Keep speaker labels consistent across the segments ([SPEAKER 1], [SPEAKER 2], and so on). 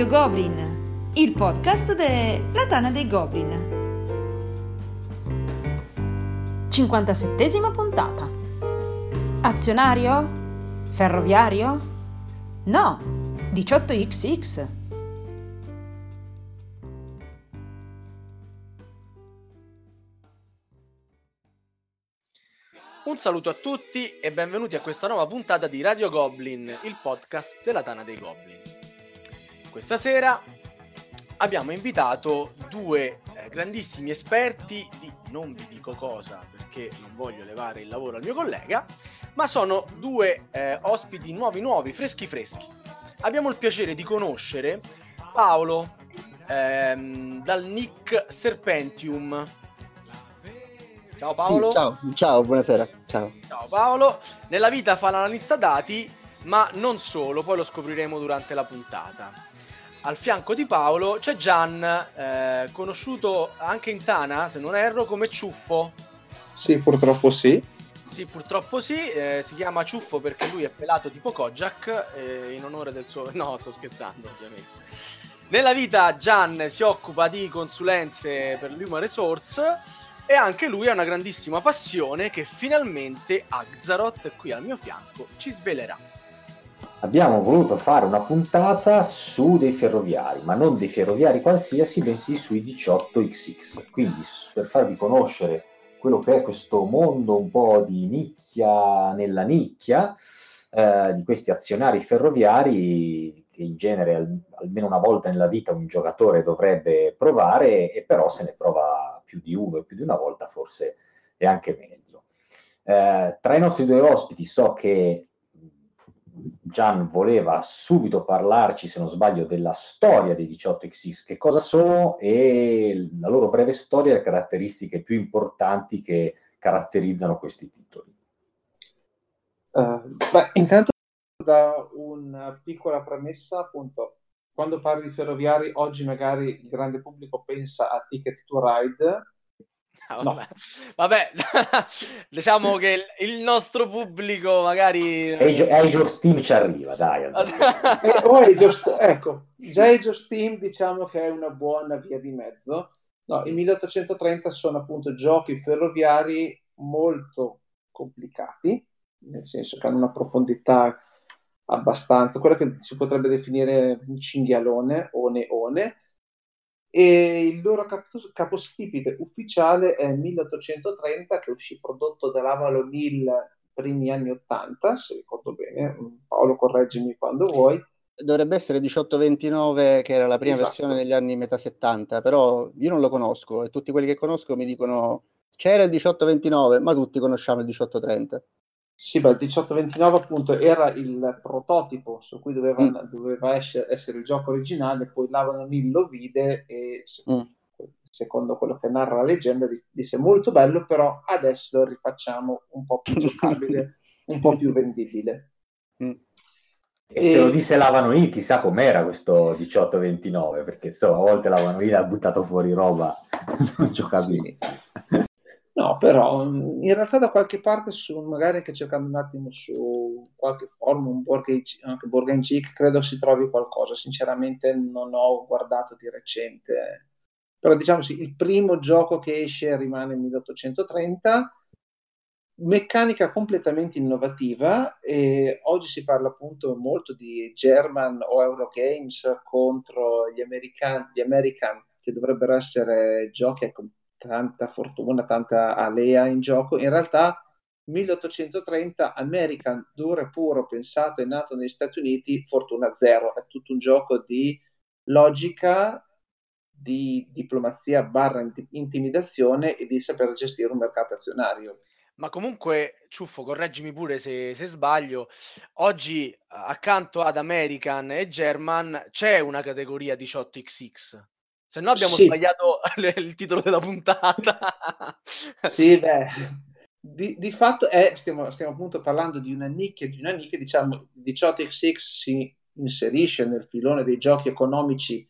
[SPEAKER 1] Radio Goblin, il podcast della Tana dei Goblin. 57esima puntata. Azionario? Ferroviario? No, 18XX.
[SPEAKER 2] Un saluto a tutti e benvenuti a questa nuova puntata di Radio Goblin, il podcast della Tana dei Goblin. Questa sera abbiamo invitato due eh, grandissimi esperti di non vi dico cosa perché non voglio levare il lavoro al mio collega, ma sono due eh, ospiti nuovi nuovi, freschi freschi. Abbiamo il piacere di conoscere Paolo ehm, dal nick Serpentium. Ciao Paolo.
[SPEAKER 3] Sì, ciao, ciao, buonasera. Ciao.
[SPEAKER 2] Ciao Paolo. Nella vita fa l'analista dati, ma non solo, poi lo scopriremo durante la puntata. Al fianco di Paolo c'è Gian, eh, conosciuto anche in Tana, se non erro, come Ciuffo.
[SPEAKER 4] Sì, purtroppo sì.
[SPEAKER 2] Sì, purtroppo sì, eh, si chiama Ciuffo perché lui è pelato tipo Kojak, eh, in onore del suo... No, sto scherzando ovviamente. Nella vita Gian si occupa di consulenze per l'Human Resource e anche lui ha una grandissima passione che finalmente Axaroth, qui al mio fianco, ci svelerà
[SPEAKER 5] abbiamo voluto fare una puntata su dei ferroviari, ma non dei ferroviari qualsiasi, bensì sui 18XX. Quindi per farvi conoscere quello che è questo mondo un po' di nicchia nella nicchia, eh, di questi azionari ferroviari che in genere al, almeno una volta nella vita un giocatore dovrebbe provare e però se ne prova più di uno e più di una volta forse è anche meglio. Eh, tra i nostri due ospiti so che Gian voleva subito parlarci, se non sbaglio, della storia dei 18XX, che cosa sono e la loro breve storia e le caratteristiche più importanti che caratterizzano questi titoli.
[SPEAKER 4] Uh, beh, intanto da una piccola premessa, appunto, quando parli di ferroviari, oggi magari il grande pubblico pensa a Ticket to Ride,
[SPEAKER 2] vabbè. No. vabbè. diciamo che il, nostro pubblico magari...
[SPEAKER 5] Age, Age of Steam ci arriva, dai.
[SPEAKER 4] eh, Age of, ecco, già Age of Steam diciamo che è una buona via di mezzo. No, i 1830 sono appunto giochi ferroviari molto complicati, nel senso che hanno una profondità abbastanza, quella che si potrebbe definire un cinghialone o neone, e il loro cap- capostipite ufficiale è 1830 che uscì prodotto dall'Avalon Hill primi anni 80 se ricordo bene Paolo correggimi quando vuoi.
[SPEAKER 3] Dovrebbe essere 1829 che era la prima esatto. versione negli anni metà 70 però io non lo conosco e tutti quelli che conosco mi dicono c'era il 1829 ma tutti conosciamo il 1830
[SPEAKER 4] sì, beh, il 1829 appunto era il prototipo su cui doveva, mm. doveva essere, essere, il gioco originale, poi Lavanonil lo vide e mm. secondo quello che narra la leggenda disse molto bello, però adesso lo rifacciamo un po' più giocabile, un po' più vendibile.
[SPEAKER 5] Mm. E, e se lo disse Lavanonil, chissà com'era questo 1829, perché insomma a volte Lavanonil ha buttato fuori roba non giocabilissima.
[SPEAKER 4] Sì. No, però mm, in realtà da qualche parte, su, magari anche cercando un attimo su qualche forum, un board game, anche Geek, credo si trovi qualcosa. Sinceramente non ho guardato di recente. Però diciamo sì, il primo gioco che esce rimane 1830, meccanica completamente innovativa e oggi si parla appunto molto di German o Eurogames contro gli americani, gli American che dovrebbero essere giochi ecco, tanta fortuna, tanta alea in gioco. In realtà 1830 American duro e puro, pensato e nato negli Stati Uniti, fortuna zero. È tutto un gioco di logica, di diplomazia barra intimidazione e di saper gestire un mercato azionario.
[SPEAKER 2] Ma comunque, Ciuffo, correggimi pure se, se, sbaglio, oggi accanto ad American e German c'è una categoria 18XX. Se no abbiamo sì. sbagliato il titolo della puntata.
[SPEAKER 4] sì, beh, di, di fatto è, stiamo, stiamo, appunto parlando di una nicchia, di una nicchia, diciamo, 18x si inserisce nel filone dei giochi economici,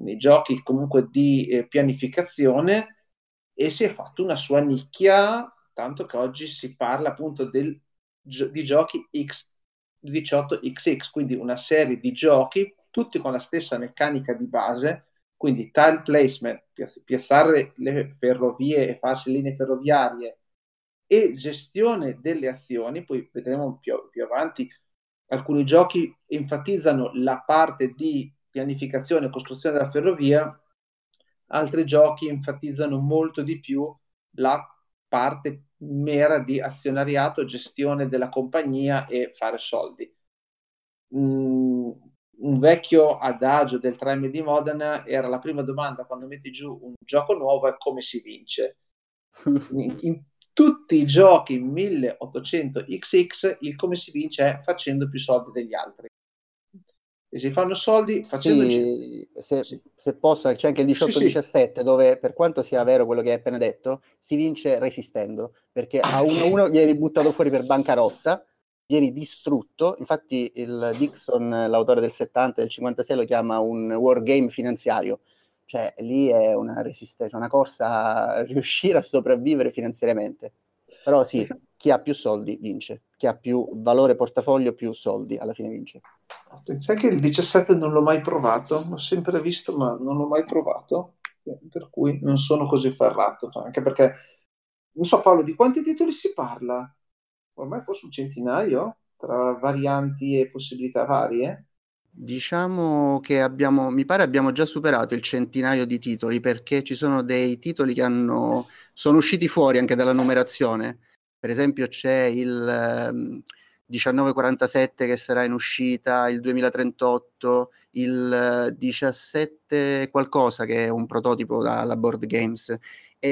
[SPEAKER 4] nei giochi comunque di eh, pianificazione e si è fatto una sua nicchia, tanto che oggi si parla appunto del, di giochi X, 18XX, quindi una serie di giochi tutti con la stessa meccanica di base, quindi tile placement, piazzare le ferrovie e farsi linee ferroviarie e gestione delle azioni, poi vedremo più, più avanti, alcuni giochi enfatizzano la parte di pianificazione e costruzione della ferrovia, altri giochi enfatizzano molto di più la parte mera di azionariato, gestione della compagnia e fare soldi. Mm, un vecchio adagio del 3M di Modena era la prima domanda quando metti giù un gioco nuovo è come si vince. In, in tutti i giochi 1800XX il come si vince è facendo più soldi degli altri e si fanno soldi facendo
[SPEAKER 3] sì, se, sì. se, posso c'è anche il 18-17 sì, dove per quanto sia vero quello che hai appena detto si vince resistendo perché a uno uno vieni buttato fuori per bancarotta vieni distrutto. Infatti il Dixon l'autore del 70 e del 56 lo chiama un wargame finanziario. Cioè lì è una resistenza una corsa a riuscire a sopravvivere finanziariamente. Però sì chi ha più soldi vince. Chi ha più valore portafoglio più soldi alla fine vince.
[SPEAKER 4] Sai che il 17 non l'ho mai provato, l'ho sempre visto ma non l'ho mai provato, per cui non sono così ferrato, anche perché, non so Paolo, di quanti titoli si parla? Ormai forse un centinaio, tra varianti e possibilità varie?
[SPEAKER 3] Diciamo che abbiamo, mi pare abbiamo già superato il centinaio di titoli perché ci sono dei titoli che hanno, sono usciti fuori anche dalla numerazione. Per esempio c'è il... 1947 che sarà in uscita, il 2038, il 17 qualcosa che è un prototipo dalla Board Games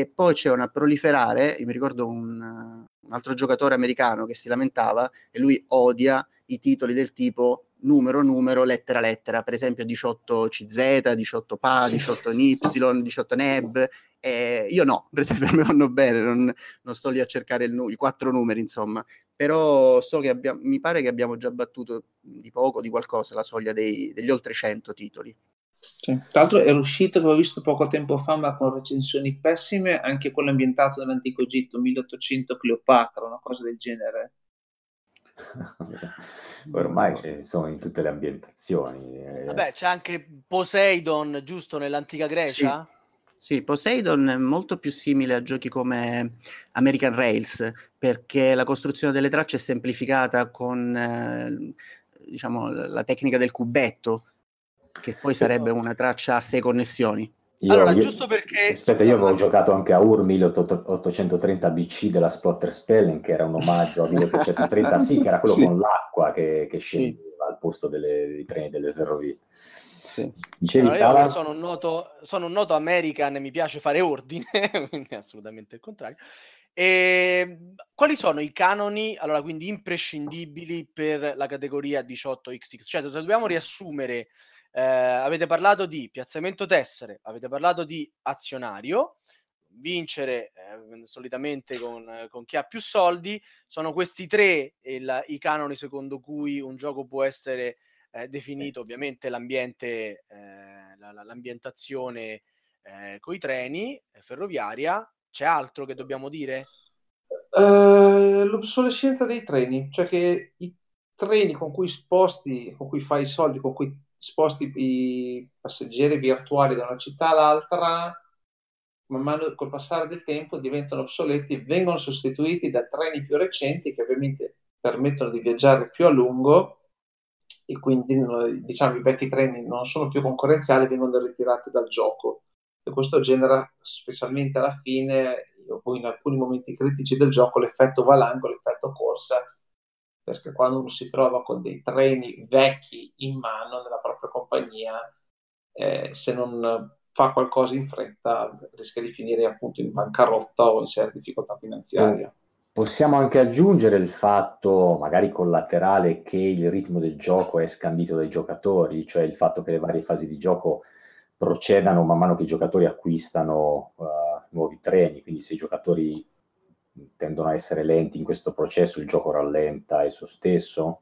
[SPEAKER 3] e poi c'è una proliferare, io mi ricordo un, un altro giocatore americano che si lamentava e lui odia i titoli del tipo numero numero, lettera lettera, per esempio 18 CZ, 18 PA, 18 NY, 18 NEB. Eh, io no, per esempio me vanno bene, non, non sto lì a cercare il, i quattro numeri, insomma però so che abbiamo, mi pare che abbiamo già battuto di poco, di qualcosa, la soglia dei, degli oltre 100 titoli.
[SPEAKER 4] Sì. Tra l'altro era uscito, che ho visto poco tempo fa, ma con recensioni pessime, anche quello ambientato nell'antico Egitto, 1800 Cleopatra, una cosa del genere.
[SPEAKER 5] Ormai ci sono in tutte le ambientazioni.
[SPEAKER 2] Eh. Vabbè, c'è anche Poseidon, giusto, nell'antica Grecia?
[SPEAKER 3] Sì. Sì, Poseidon è molto più simile a giochi come American Rails, perché la costruzione delle tracce è semplificata con eh, diciamo, la tecnica del cubetto, che poi sarebbe una traccia a sei connessioni.
[SPEAKER 2] Io, allora, io, giusto perché...
[SPEAKER 5] Aspetta, io avevo giocato anche a UR 1830 BC della Splotter Spelling, che era un omaggio a 1830, sì, che era quello sì. con l'acqua che, che scendeva sì. al posto delle, dei treni delle ferrovie.
[SPEAKER 2] Sì. Dicevi, allora, io sono un, noto, sono un noto American e mi piace fare ordine, quindi assolutamente il contrario. E, ehm, quali sono i canoni, allora, quindi imprescindibili per la categoria 18XX? Cioè, dobbiamo riassumere, eh, avete parlato di piazzamento tessere, avete parlato di azionario, vincere eh, solitamente con, con, chi ha più soldi, sono questi tre il, i canoni secondo cui un gioco può essere eh, definito ovviamente l'ambiente, eh, la, la, l'ambientazione eh, con i treni, eh, ferroviaria. C'è altro che dobbiamo dire?
[SPEAKER 4] Uh, l'obsolescenza dei treni, cioè che i treni con cui sposti, con cui fai i soldi, con cui sposti i passeggeri virtuali da una città all'altra, man mano col passare del tempo diventano obsoleti e vengono sostituiti da treni più recenti che ovviamente permettono di viaggiare più a lungo e quindi diciamo, i vecchi treni non sono più concorrenziali, vengono ritirati dal gioco. E questo genera specialmente alla fine in alcuni momenti critici del gioco l'effetto valango, l'effetto corsa perché quando uno si trova con dei treni vecchi in mano nella propria compagnia eh, se non fa qualcosa in fretta rischia di finire appunto in bancarotta o in seria difficoltà finanziaria.
[SPEAKER 5] Possiamo anche aggiungere il fatto, magari collaterale, che il ritmo del gioco è scandito dai giocatori, cioè il fatto che le varie fasi di gioco procedano man mano che i giocatori acquistano uh, nuovi treni, quindi se i giocatori tendono a essere lenti in questo processo, il gioco rallenta esso stesso.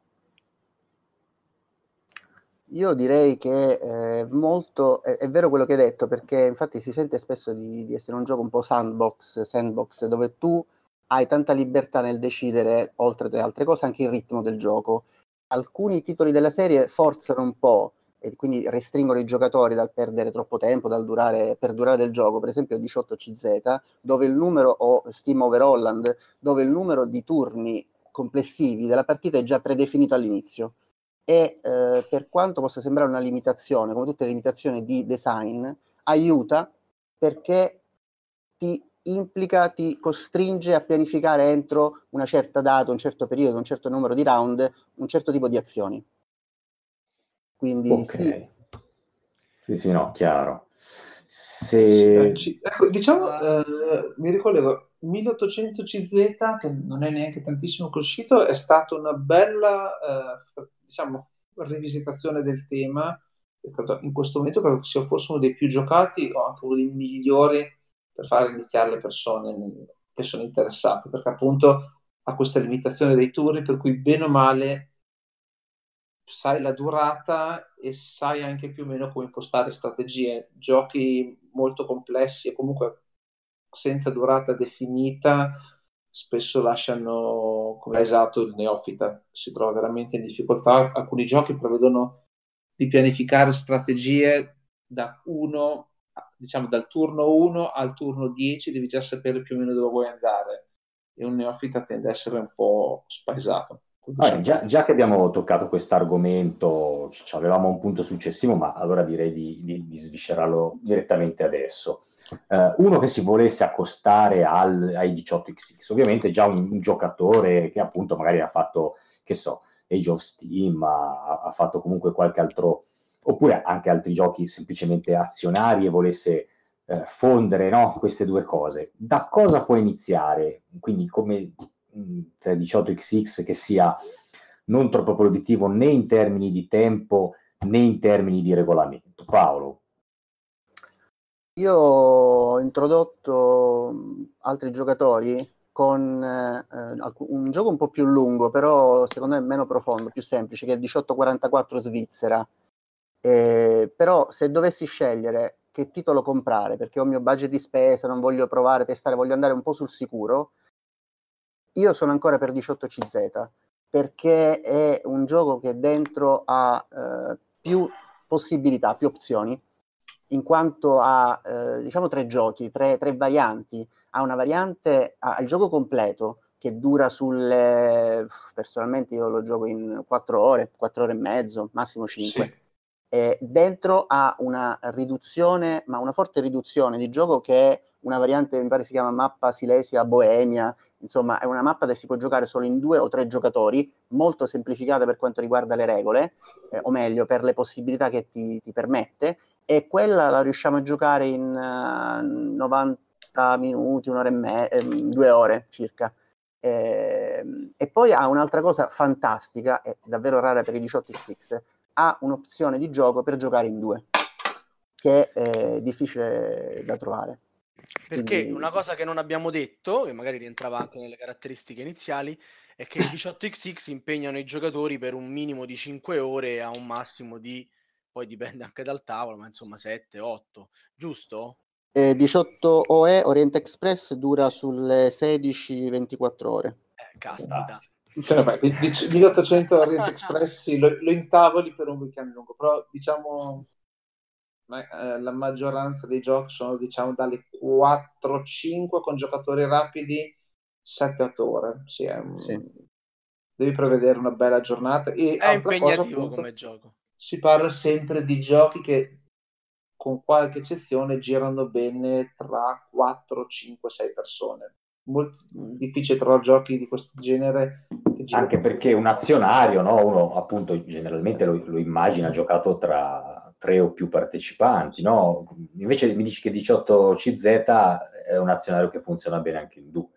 [SPEAKER 3] Io direi che è molto, è, è, vero quello che hai detto, perché infatti si sente spesso di, di essere un gioco un po' sandbox, sandbox, dove tu hai tanta libertà nel decidere, oltre alle altre cose, anche il ritmo del gioco. Alcuni titoli della serie forzano un po' e quindi restringono i giocatori dal perdere troppo tempo, dal durare, per durare del gioco, per esempio 18CZ, dove il numero, o Steam Overholland, dove il numero di turni complessivi della partita è già predefinito all'inizio. E eh, per quanto possa sembrare una limitazione, come tutte le limitazioni di design, aiuta perché ti implica, ti costringe a pianificare entro una certa data, un certo periodo, un certo numero di round, un certo tipo di azioni. Quindi okay. sì.
[SPEAKER 5] Sì, sì, no, chiaro. Se...
[SPEAKER 4] Ecco, diciamo, eh, mi ricollego, 1800 CZ, che non è neanche tantissimo conosciuto, è stata una bella, eh, diciamo, rivisitazione del tema. In questo momento credo che sia forse uno dei più giocati o anche uno dei migliori per far iniziare le persone che sono interessate, perché appunto ha questa limitazione dei turni, per cui bene o male sai la durata e sai anche più o meno come impostare strategie. Giochi molto complessi e comunque senza durata definita spesso lasciano come esatto il neofita, si trova veramente in difficoltà. Alcuni giochi prevedono di pianificare strategie da uno diciamo dal turno 1 al turno 10 devi già sapere più o meno dove vuoi andare e un neofita tende a essere un po' spaesato.
[SPEAKER 5] Allora, già, già, che abbiamo toccato questo argomento, avevamo un punto successivo, ma allora direi di, di, di sviscerarlo direttamente adesso. Uh, uno che si volesse accostare al, ai 18xx, ovviamente già un, un, giocatore che appunto magari ha fatto, che so, Age of Steam, ha, ha fatto comunque qualche altro, oppure anche altri giochi semplicemente azionari e volesse eh, fondere no, queste due cose. Da cosa può iniziare? Quindi come 18XX che sia non troppo produttivo né in termini di tempo né in termini di regolamento. Paolo.
[SPEAKER 3] Io ho introdotto altri giocatori con eh, un gioco un po' più lungo, però secondo me meno profondo, più semplice, che è 1844 Svizzera. Eh, però se dovessi scegliere che titolo comprare, perché ho il mio budget di spesa, non voglio provare, testare, voglio andare un po' sul sicuro, io sono ancora per 18CZ perché è un gioco che dentro ha eh, più possibilità, più opzioni, in quanto ha eh, diciamo tre giochi, tre, tre, varianti. Ha una variante, ha il gioco completo che dura sulle, personalmente io lo gioco in 4 ore, 4 ore e mezzo, massimo 5. Sì. E dentro ha una riduzione, ma una forte riduzione di gioco che è una variante, mi pare si chiama mappa Silesia Boemia, insomma è una mappa che si può giocare solo in due o tre giocatori, molto semplificata per quanto riguarda le regole, eh, o meglio per le possibilità che ti, ti, permette, e quella la riusciamo a giocare in uh, eh, 90 minuti, un'ora e mezza, eh, due ore circa. Eh, e poi ha un'altra cosa fantastica, è davvero rara per i 18x, ha un'opzione di gioco per giocare in due, che è difficile da trovare.
[SPEAKER 2] Perché Quindi... una cosa che non abbiamo detto, che magari rientrava anche nelle caratteristiche iniziali, è che i 18XX impegnano i giocatori per un minimo di 5 ore a un massimo di, poi dipende anche dal tavolo, ma insomma 7, 8, giusto?
[SPEAKER 3] Eh, 18 OE Orient Express dura sulle 16-24 ore.
[SPEAKER 2] Eh, caspita.
[SPEAKER 4] Cioè, vabbè, 1800 Orient Express sì, lo, lo intavoli per un weekend lungo, però diciamo ma, eh, la maggioranza dei giochi sono diciamo dalle 4-5 con giocatori rapidi 7-8 ore. Sì, è, sì. Devi prevedere una bella giornata. E
[SPEAKER 2] è impegnativo cosa, appunto, come gioco.
[SPEAKER 4] Si parla sempre di giochi che con qualche eccezione girano bene tra 4, 5, 6 persone. Molto difficile trovare giochi di questo genere.
[SPEAKER 5] Anche perché un azionario, no? uno appunto generalmente lo, lo immagina giocato tra tre o più partecipanti, no? Invece mi dici che 18CZ è un azionario che funziona bene anche in due.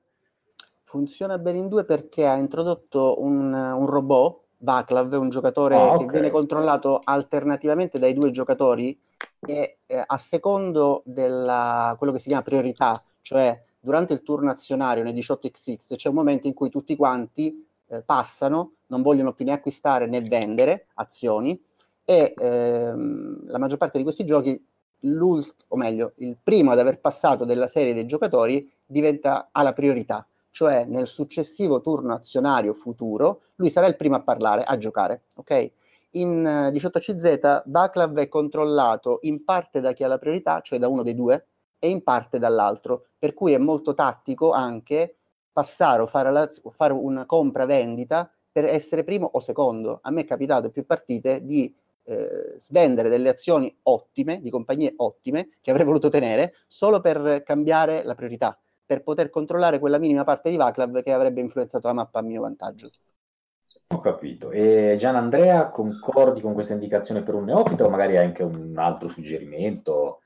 [SPEAKER 3] Funziona bene in due perché ha introdotto un, un robot, Vaclav, un giocatore oh, okay. che viene controllato alternativamente dai due giocatori e eh, a secondo della quello che si chiama priorità, cioè durante il turno azionario nei 18XX c'è un momento in cui tutti quanti eh, passano, non vogliono più né acquistare né vendere azioni e ehm, la maggior parte di questi giochi, o meglio, il primo ad aver passato della serie dei giocatori diventa alla priorità, cioè nel successivo turno azionario futuro lui sarà il primo a parlare, a giocare, ok? in 18CZ Vaclav è controllato in parte da chi ha la priorità, cioè da uno dei due, e in parte dall'altro, per cui è molto tattico anche passare o fare, la, fare una compra-vendita per essere primo o secondo. A me è capitato più partite di eh, svendere delle azioni ottime, di compagnie ottime, che avrei voluto tenere, solo per cambiare la priorità, per poter controllare quella minima parte di Vaclav che avrebbe influenzato la mappa a mio vantaggio.
[SPEAKER 5] Ho capito. E Gian Andrea, concordi con questa indicazione per un neofita o magari anche un altro suggerimento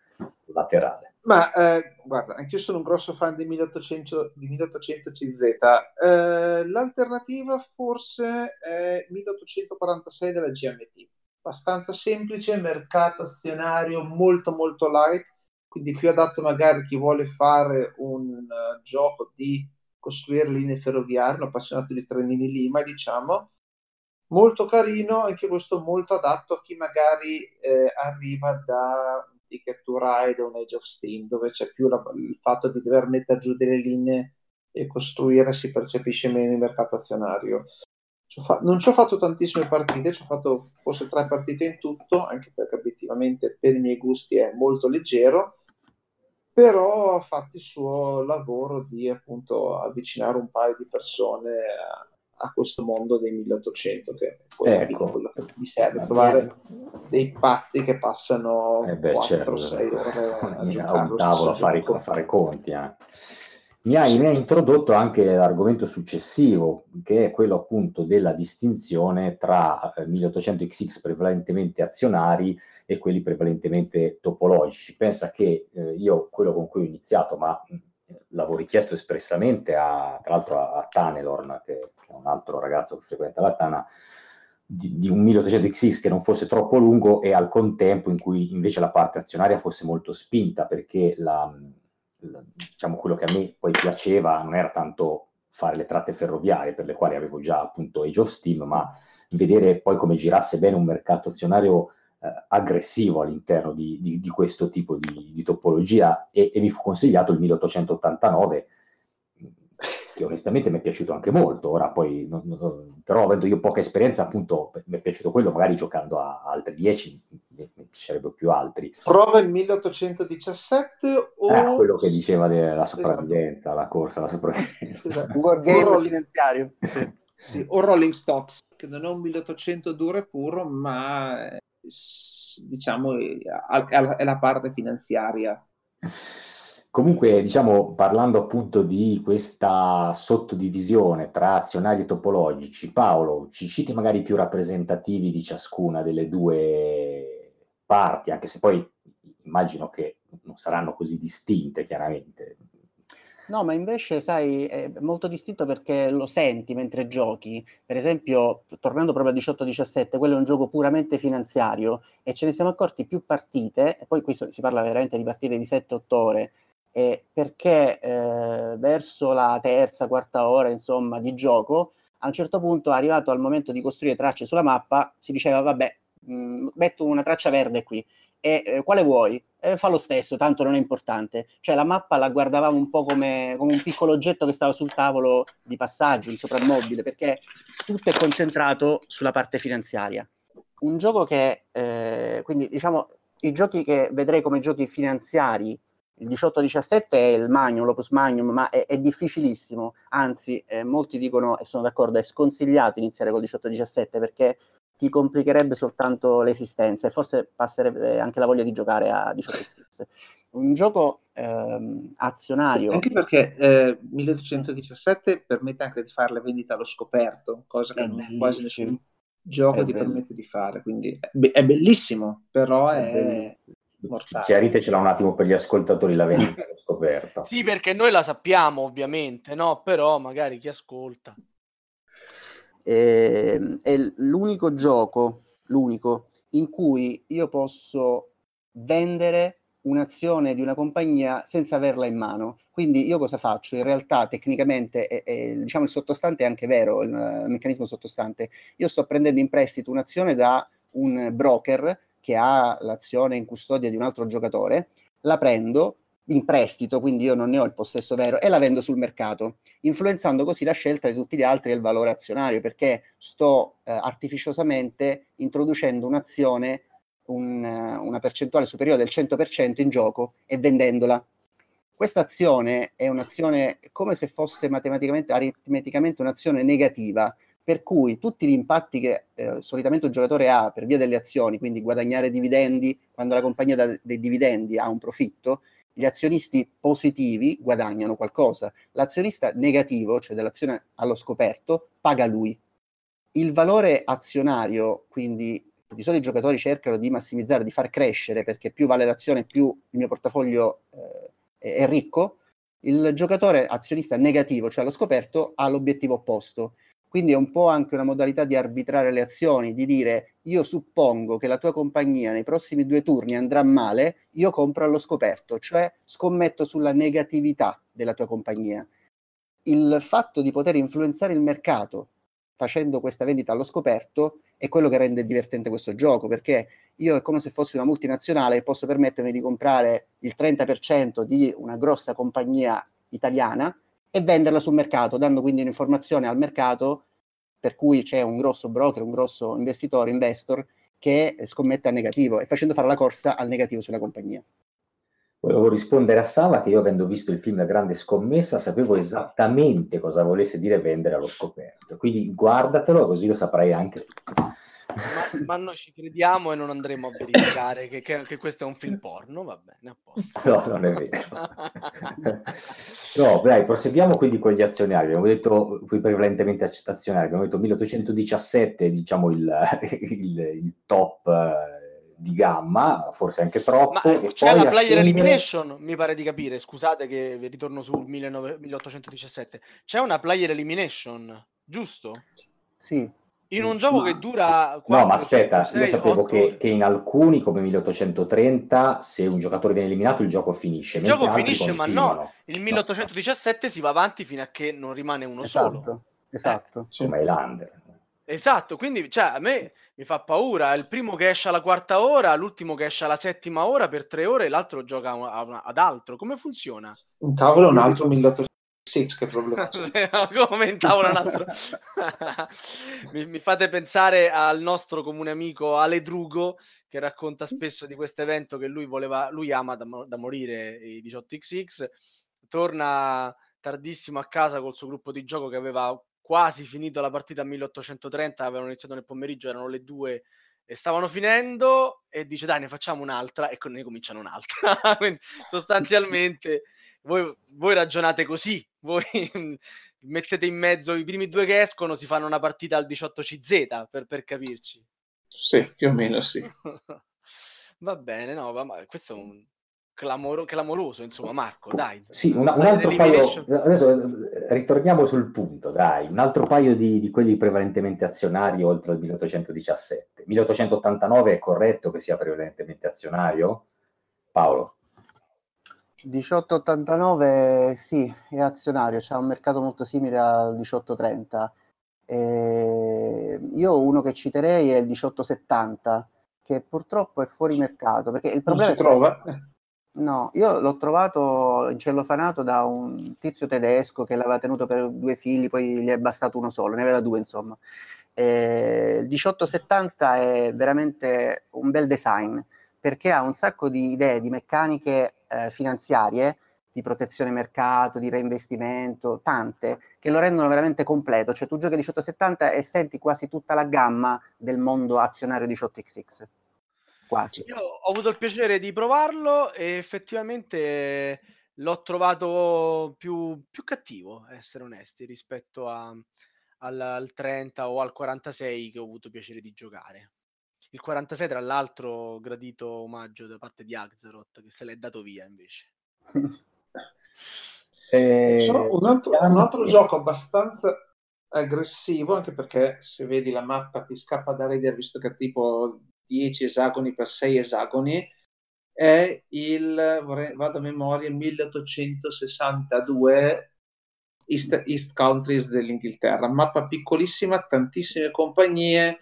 [SPEAKER 5] laterale?
[SPEAKER 4] Ma eh, guarda, anch'io sono un grosso fan di 1800, di 1800 CZ. Eh, l'alternativa forse è 1846 della GMT. Abbastanza semplice, mercato azionario molto molto light, quindi più adatto magari a chi vuole fare un uh, gioco di costruire linee ferroviarie, un appassionato di trenini Lima, diciamo. Molto carino, anche questo molto adatto a chi magari eh, arriva da un Ticket to Ride o un Age of Steam, dove c'è più la, il fatto di dover mettere giù delle linee e costruire si percepisce meno il mercato azionario. Fa- non ci ho fatto tantissime partite, ci ho fatto forse tre partite in tutto, anche perché obiettivamente per i miei gusti è molto leggero però ha fatto il suo lavoro di appunto avvicinare un paio di persone a, a questo mondo dei 1800 che poi ecco. è quello che mi serve trovare dei pazzi che passano
[SPEAKER 5] eh beh, 4-6 certo. ore a, a un tavolo a fare, a fare conti eh. Mi, hai, mi hai introdotto anche l'argomento successivo che è quello appunto della distinzione tra 1800XX eh, prevalentemente azionari e quelli prevalentemente topologici. Pensa che eh, io, quello con cui ho iniziato, ma l'avevo richiesto espressamente a, tra l'altro a, a Tanelorn, che, che, è un altro ragazzo che frequenta la Tana, di, di un 1800XX che non fosse troppo lungo e al contempo in cui invece la parte azionaria fosse molto spinta, perché la, diciamo, quello che a me poi piaceva non era tanto fare le tratte ferroviarie, per le quali avevo già appunto Age of Steam, ma vedere poi come girasse bene un mercato azionario eh, aggressivo all'interno di, di, di, questo tipo di, di topologia. E, e, mi fu consigliato il 1889 che onestamente mi è piaciuto anche molto ora poi non, non, però avendo io poca esperienza appunto mi è piaciuto quello magari giocando a, a altri 10 mi, mi piacerebbero più altri
[SPEAKER 4] prova il 1817 o
[SPEAKER 5] eh, quello che diceva della sopravvivenza esatto. la corsa alla sopravvivenza
[SPEAKER 3] esatto. wargame finanziario
[SPEAKER 4] sì. Sì, o Rolling Stocks, che non è un 1800 duro e puro, ma diciamo è la parte finanziaria.
[SPEAKER 5] Comunque, diciamo, parlando appunto di questa sottodivisione tra azionari topologici, Paolo, ci citi magari più rappresentativi di ciascuna delle due parti, anche se poi immagino che non saranno così distinte, chiaramente.
[SPEAKER 3] No, ma invece, sai, è molto distinto perché lo senti mentre giochi. Per esempio, tornando proprio al 18-17, quello è un gioco puramente finanziario e ce ne siamo accorti più partite, e poi qui si parla veramente di partite di 7-8 ore, eh, perché eh, verso la terza, quarta ora, insomma, di gioco, a un certo punto, arrivato al momento di costruire tracce sulla mappa, si diceva, vabbè, mh, mm, metto una traccia verde qui e eh, quale vuoi? Eh, fa lo stesso, tanto non è importante. Cioè la mappa la guardavamo un po' come, come, un piccolo oggetto che stava sul tavolo di passaggio, un soprammobile, perché tutto è concentrato sulla parte finanziaria. Un gioco che, eh, quindi diciamo, i giochi che vedrei come giochi finanziari, il 18-17 è il Magnum, l'Opus Magnum, ma è, è difficilissimo, anzi eh, molti dicono, e sono d'accordo, è sconsigliato iniziare col 18-17 perché ti complicherebbe soltanto l'esistenza e forse passerebbe anche la voglia di giocare a 18x. Un gioco ehm, azionario.
[SPEAKER 4] Anche perché eh, 1817 permette anche di fare le vendite allo scoperto, cosa che quasi nessun gioco è ti bello. permette di fare. Quindi è, be- è bellissimo, però è. è
[SPEAKER 5] mortale. Chiaritecela un attimo per gli ascoltatori la vendita allo scoperto.
[SPEAKER 2] sì, perché noi la sappiamo ovviamente, no? Però magari chi ascolta.
[SPEAKER 3] Eh, è l'unico gioco, l'unico, in cui io posso vendere un'azione di una compagnia senza averla in mano. Quindi io cosa faccio? In realtà tecnicamente è, è, diciamo il sottostante è anche vero, il, il meccanismo sottostante. Io sto prendendo in prestito un'azione da un broker che ha l'azione in custodia di un altro giocatore, la prendo, in prestito, quindi io non ne ho il possesso vero, e la vendo sul mercato, influenzando così la scelta di tutti gli altri e il valore azionario, perché sto eh, artificiosamente introducendo un'azione, un, una percentuale superiore del 100% in gioco e vendendola. Questa azione è un'azione come se fosse matematicamente, aritmeticamente un'azione negativa, per cui tutti gli impatti che eh, solitamente un giocatore ha per via delle azioni, quindi guadagnare dividendi, quando la compagnia dà dei dividendi ha un profitto, gli azionisti positivi guadagnano qualcosa, l'azionista negativo, cioè dell'azione allo scoperto, paga lui. Il valore azionario, quindi di solito i giocatori cercano di massimizzare, di far crescere, perché più vale l'azione, più il mio portafoglio eh, è ricco, il giocatore azionista negativo, cioè allo scoperto, ha l'obiettivo opposto quindi è un po' anche una modalità di arbitrare le azioni, di dire io suppongo che la tua compagnia nei prossimi due turni andrà male, io compro allo scoperto, cioè scommetto sulla negatività della tua compagnia. Il fatto di poter influenzare il mercato facendo questa vendita allo scoperto è quello che rende divertente questo gioco, perché io è come se fossi una multinazionale e posso permettermi di comprare il 30% di una grossa compagnia italiana e venderla sul mercato, dando quindi un'informazione al mercato per cui c'è un grosso broker, un grosso investitore, investor che scommette a negativo e facendo fare la corsa al negativo sulla compagnia.
[SPEAKER 5] Volevo rispondere a Sava che io avendo visto il film La grande scommessa sapevo esattamente cosa volesse dire vendere allo scoperto, quindi guardatelo così lo saprai anche
[SPEAKER 2] ma, ma, noi ci crediamo e non andremo a verificare che, che, che, questo è un film porno, va bene, apposta.
[SPEAKER 5] No, non è vero. no, dai, proseguiamo quindi con gli azionari. Abbiamo detto qui prevalentemente azionari, abbiamo detto 1817, diciamo il, il, il top eh, di gamma, forse anche troppo.
[SPEAKER 2] Ma eh, c'è la player scendere... elimination, mi pare di capire, scusate che ritorno sul 19... 1817. C'è una player elimination, giusto?
[SPEAKER 3] Sì.
[SPEAKER 2] In un gioco ma... che dura 4,
[SPEAKER 5] No, ma aspetta,
[SPEAKER 2] 5, 6,
[SPEAKER 5] io sapevo
[SPEAKER 2] 8...
[SPEAKER 5] che, che, in alcuni, come 1830, se un giocatore viene eliminato, il gioco finisce.
[SPEAKER 2] Il gioco finisce, ma no, il 1817 no. si va avanti fino a che non rimane uno
[SPEAKER 3] esatto,
[SPEAKER 2] solo.
[SPEAKER 3] Esatto.
[SPEAKER 5] Eh, come Highlander.
[SPEAKER 2] Esatto, quindi cioè, a me mi fa paura. Il primo che esce alla quarta ora, l'ultimo che esce alla settima ora per tre ore, e l'altro gioca a una, ad altro. Come funziona?
[SPEAKER 4] Un tavolo è un altro 1800 Six che problema
[SPEAKER 2] commentavo un altro mi, mi, fate pensare al nostro comune amico Ale Drugo che racconta spesso di questo evento che lui voleva lui ama da, da morire i 18xx torna tardissimo a casa col suo gruppo di gioco che aveva quasi finito la partita a 1830 avevano iniziato nel pomeriggio erano le due e stavano finendo e dice dai ne facciamo un'altra. E con ne cominciano un'altra. Quindi sostanzialmente voi, voi ragionate così, voi mettete in mezzo i primi due che escono, si fanno una partita al 18CZ per, per capirci.
[SPEAKER 4] Sì, più o meno sì.
[SPEAKER 2] Va bene, no, ma questo è un clamoro, clamoroso, insomma, Marco, dai.
[SPEAKER 5] Sì, una, un altro paio, adesso eh, ritorniamo sul punto, dai, un altro paio di, di quelli prevalentemente azionari oltre il 1817. 1889 è corretto che sia prevalentemente azionario? Paolo?
[SPEAKER 3] 1889 sì, è azionario, c'è un mercato molto simile al 1830. E io uno che citerei è il 1870, che purtroppo è fuori mercato, perché il problema
[SPEAKER 4] non si trova?
[SPEAKER 3] No, io l'ho trovato incellofanato da un tizio tedesco che l'aveva tenuto per due figli, poi gli è bastato uno solo, ne aveva due insomma. E il 1870 è veramente un bel design perché ha un sacco di idee, di meccaniche eh, finanziarie, di protezione mercato, di reinvestimento, tante, che lo rendono veramente completo. Cioè tu giochi 1870 e senti quasi tutta la gamma del mondo azionario 18XX. Quasi.
[SPEAKER 2] Io ho avuto il piacere di provarlo e effettivamente l'ho trovato più, più cattivo, essere onesti, rispetto a, al, al 30 o al 46 che ho avuto piacere di giocare. Il 46, tra l'altro, gradito omaggio da parte di Axeroth, che se l'è dato via invece.
[SPEAKER 4] eh, un, altro, un altro gioco abbastanza aggressivo, anche perché se vedi la mappa ti scappa da ridere, visto che è tipo 10 esagoni per 6 esagoni, è il, vorrei, vado a memoria, 1862 East, East Countries dell'Inghilterra. Mappa piccolissima, tantissime compagnie,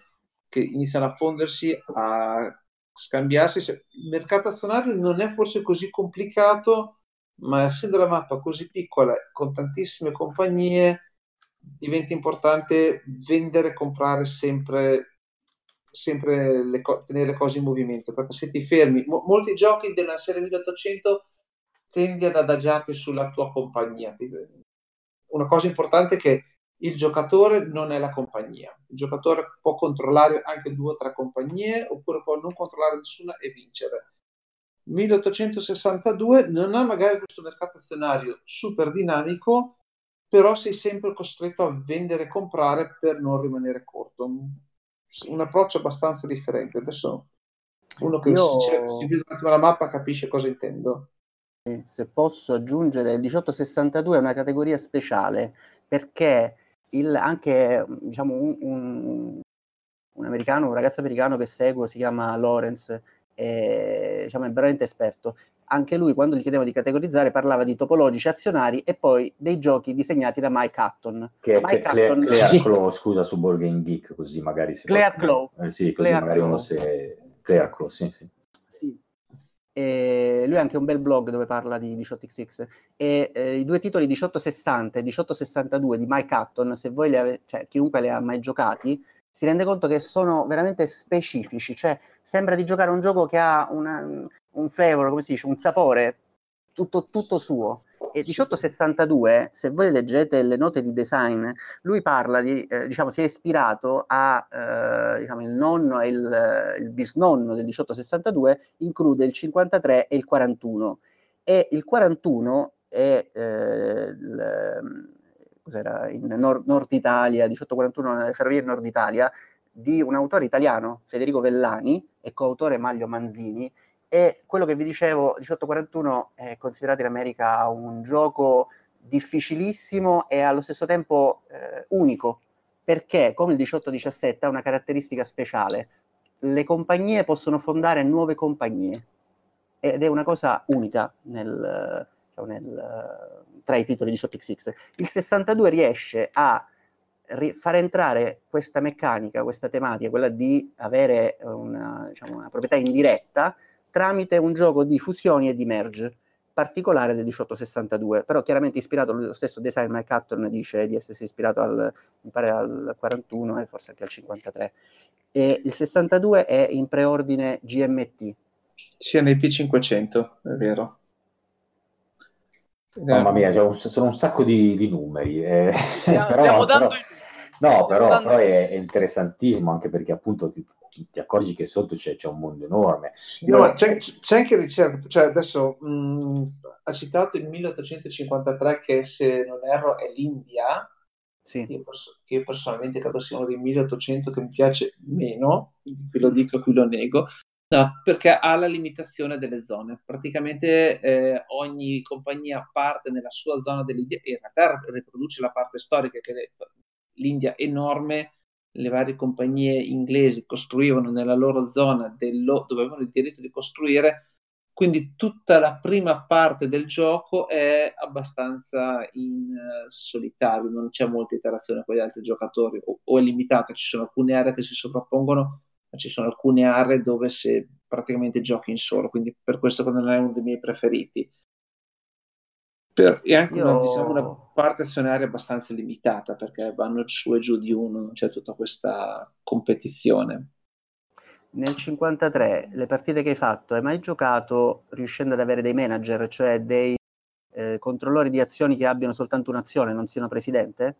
[SPEAKER 4] che iniziano a fondersi, a scambiarsi. Il mercato azionario non è forse così complicato ma essendo la mappa così piccola, con tantissime compagnie, diventa importante vendere e comprare sempre, sempre le co- tenere le cose in movimento, perché se ti fermi, mo- molti giochi della serie 1800 tendi ad adagiarti sulla tua compagnia. Una cosa importante è che il giocatore non è la compagnia. Il giocatore può controllare anche due o tre compagnie oppure può non controllare nessuna e vincere. 1862 non ha magari questo mercato azionario super dinamico, però sei sempre costretto a vendere e comprare per non rimanere corto. Un approccio abbastanza differente. Adesso uno che Io... si, si vede un attimo la mappa capisce cosa intendo.
[SPEAKER 3] Se posso aggiungere, il 1862 è una categoria speciale perché il, anche diciamo, un, un, un, americano, un ragazzo americano che seguo si chiama Lawrence, è, diciamo, è veramente esperto. Anche lui, quando gli chiedevo di categorizzare, parlava di topologici azionari e poi dei giochi disegnati da Mike Hutton.
[SPEAKER 5] Che,
[SPEAKER 3] Mike
[SPEAKER 5] Hutton, Clear, sì. Claw, scusa, su Board Game Geek, così magari si
[SPEAKER 3] Clear Claw.
[SPEAKER 5] Eh, sì, così Clear magari Claw. uno se... Clear Claw, sì, sì.
[SPEAKER 3] Sì, e lui ha anche un bel blog dove parla di 18xx e eh, i due titoli 1860 e 1862 di Mike Hutton, se voi le avete, cioè chiunque li ha mai giocati, si rende conto che sono veramente specifici, cioè sembra di giocare un gioco che ha una, un flavor, come si dice, un sapore tutto, tutto suo. E 1862, se voi leggete le note di design, lui parla di, eh, diciamo, si è ispirato a, eh, diciamo, il nonno e il, il, bisnonno del 1862, include il 53 e il 41. E il 41 è eh, il, cos'era, in Nord, Nord Italia, 1841 nelle ferrovie Nord Italia, di un autore italiano, Federico Vellani, e coautore Maglio Manzini, e quello che vi dicevo, 1841 è considerato in America un gioco difficilissimo e allo stesso tempo eh, unico, perché come il 1817 ha una caratteristica speciale. Le compagnie possono fondare nuove compagnie ed è una cosa unica nel, diciamo, nel, tra i titoli 18xx. Il 62 riesce a ri- far entrare questa meccanica, questa tematica, quella di avere una, diciamo, una proprietà indiretta, tramite un gioco di fusioni e di merge particolare del 1862, però chiaramente ispirato lo stesso design Mike Hutton dice di essersi ispirato al, mi pare al 41 e forse anche al 53. E il 62 è in preordine GMT.
[SPEAKER 4] Sia nei P500, è vero.
[SPEAKER 5] Mamma mia, cioè, sono un sacco di, di numeri. Eh.
[SPEAKER 2] Stiamo, però, stiamo dando
[SPEAKER 5] però... No, però, però è, è, interessantissimo anche perché appunto ti, ti accorgi che sotto c'è, c'è un mondo enorme.
[SPEAKER 4] No, Io... c'è, c'è, anche ricerca, cioè adesso mh, ha citato il 1853 che se non erro è l'India,
[SPEAKER 3] sì.
[SPEAKER 4] io, pers- io, personalmente credo sia uno dei 1800 che mi piace meno, qui lo dico, qui lo nego, No, perché ha la limitazione delle zone. Praticamente eh, ogni compagnia parte nella sua zona dell'India e in realtà riproduce la parte storica che l'India è enorme le varie compagnie inglesi costruivano nella loro zona dello, dove avevano il diritto di costruire, quindi tutta la prima parte del gioco è abbastanza in uh, solitario, non c'è molta interazione con gli altri giocatori o, o, è limitata, ci sono alcune aree che si sovrappongono, ma ci sono alcune aree dove si praticamente giochi in solo, quindi per questo non è uno dei miei preferiti. Per, e anche Io... una, diciamo, una, parte azionaria abbastanza limitata perché vanno su e giù di uno, non c'è tutta questa competizione.
[SPEAKER 3] Nel 53 le partite che hai fatto, hai mai giocato riuscendo ad avere dei manager, cioè dei eh, controllori di azioni che abbiano soltanto un'azione, non siano presidente?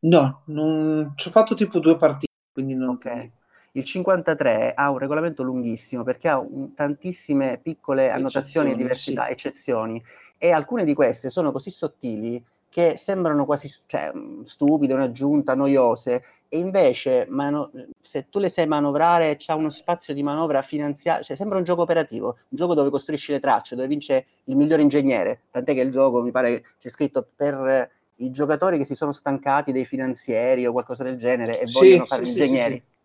[SPEAKER 4] No, non... ci ho fatto tipo due partite, quindi non...
[SPEAKER 3] Ok. Il 53 ha un regolamento lunghissimo perché ha un, tantissime piccole annotazioni e diversità, sì. eccezioni, e alcune di queste sono così sottili che sembrano quasi cioè, stupide, un'aggiunta, noiose, e invece mano- se tu le sai manovrare c'è uno spazio di manovra finanziaria, cioè sembra un gioco operativo, un gioco dove costruisci le tracce, dove vince il migliore ingegnere, tant'è che il gioco mi pare c'è scritto per i giocatori che si sono stancati dei finanzieri o qualcosa del genere e sì, vogliono fare sì, ingegneri. Sì,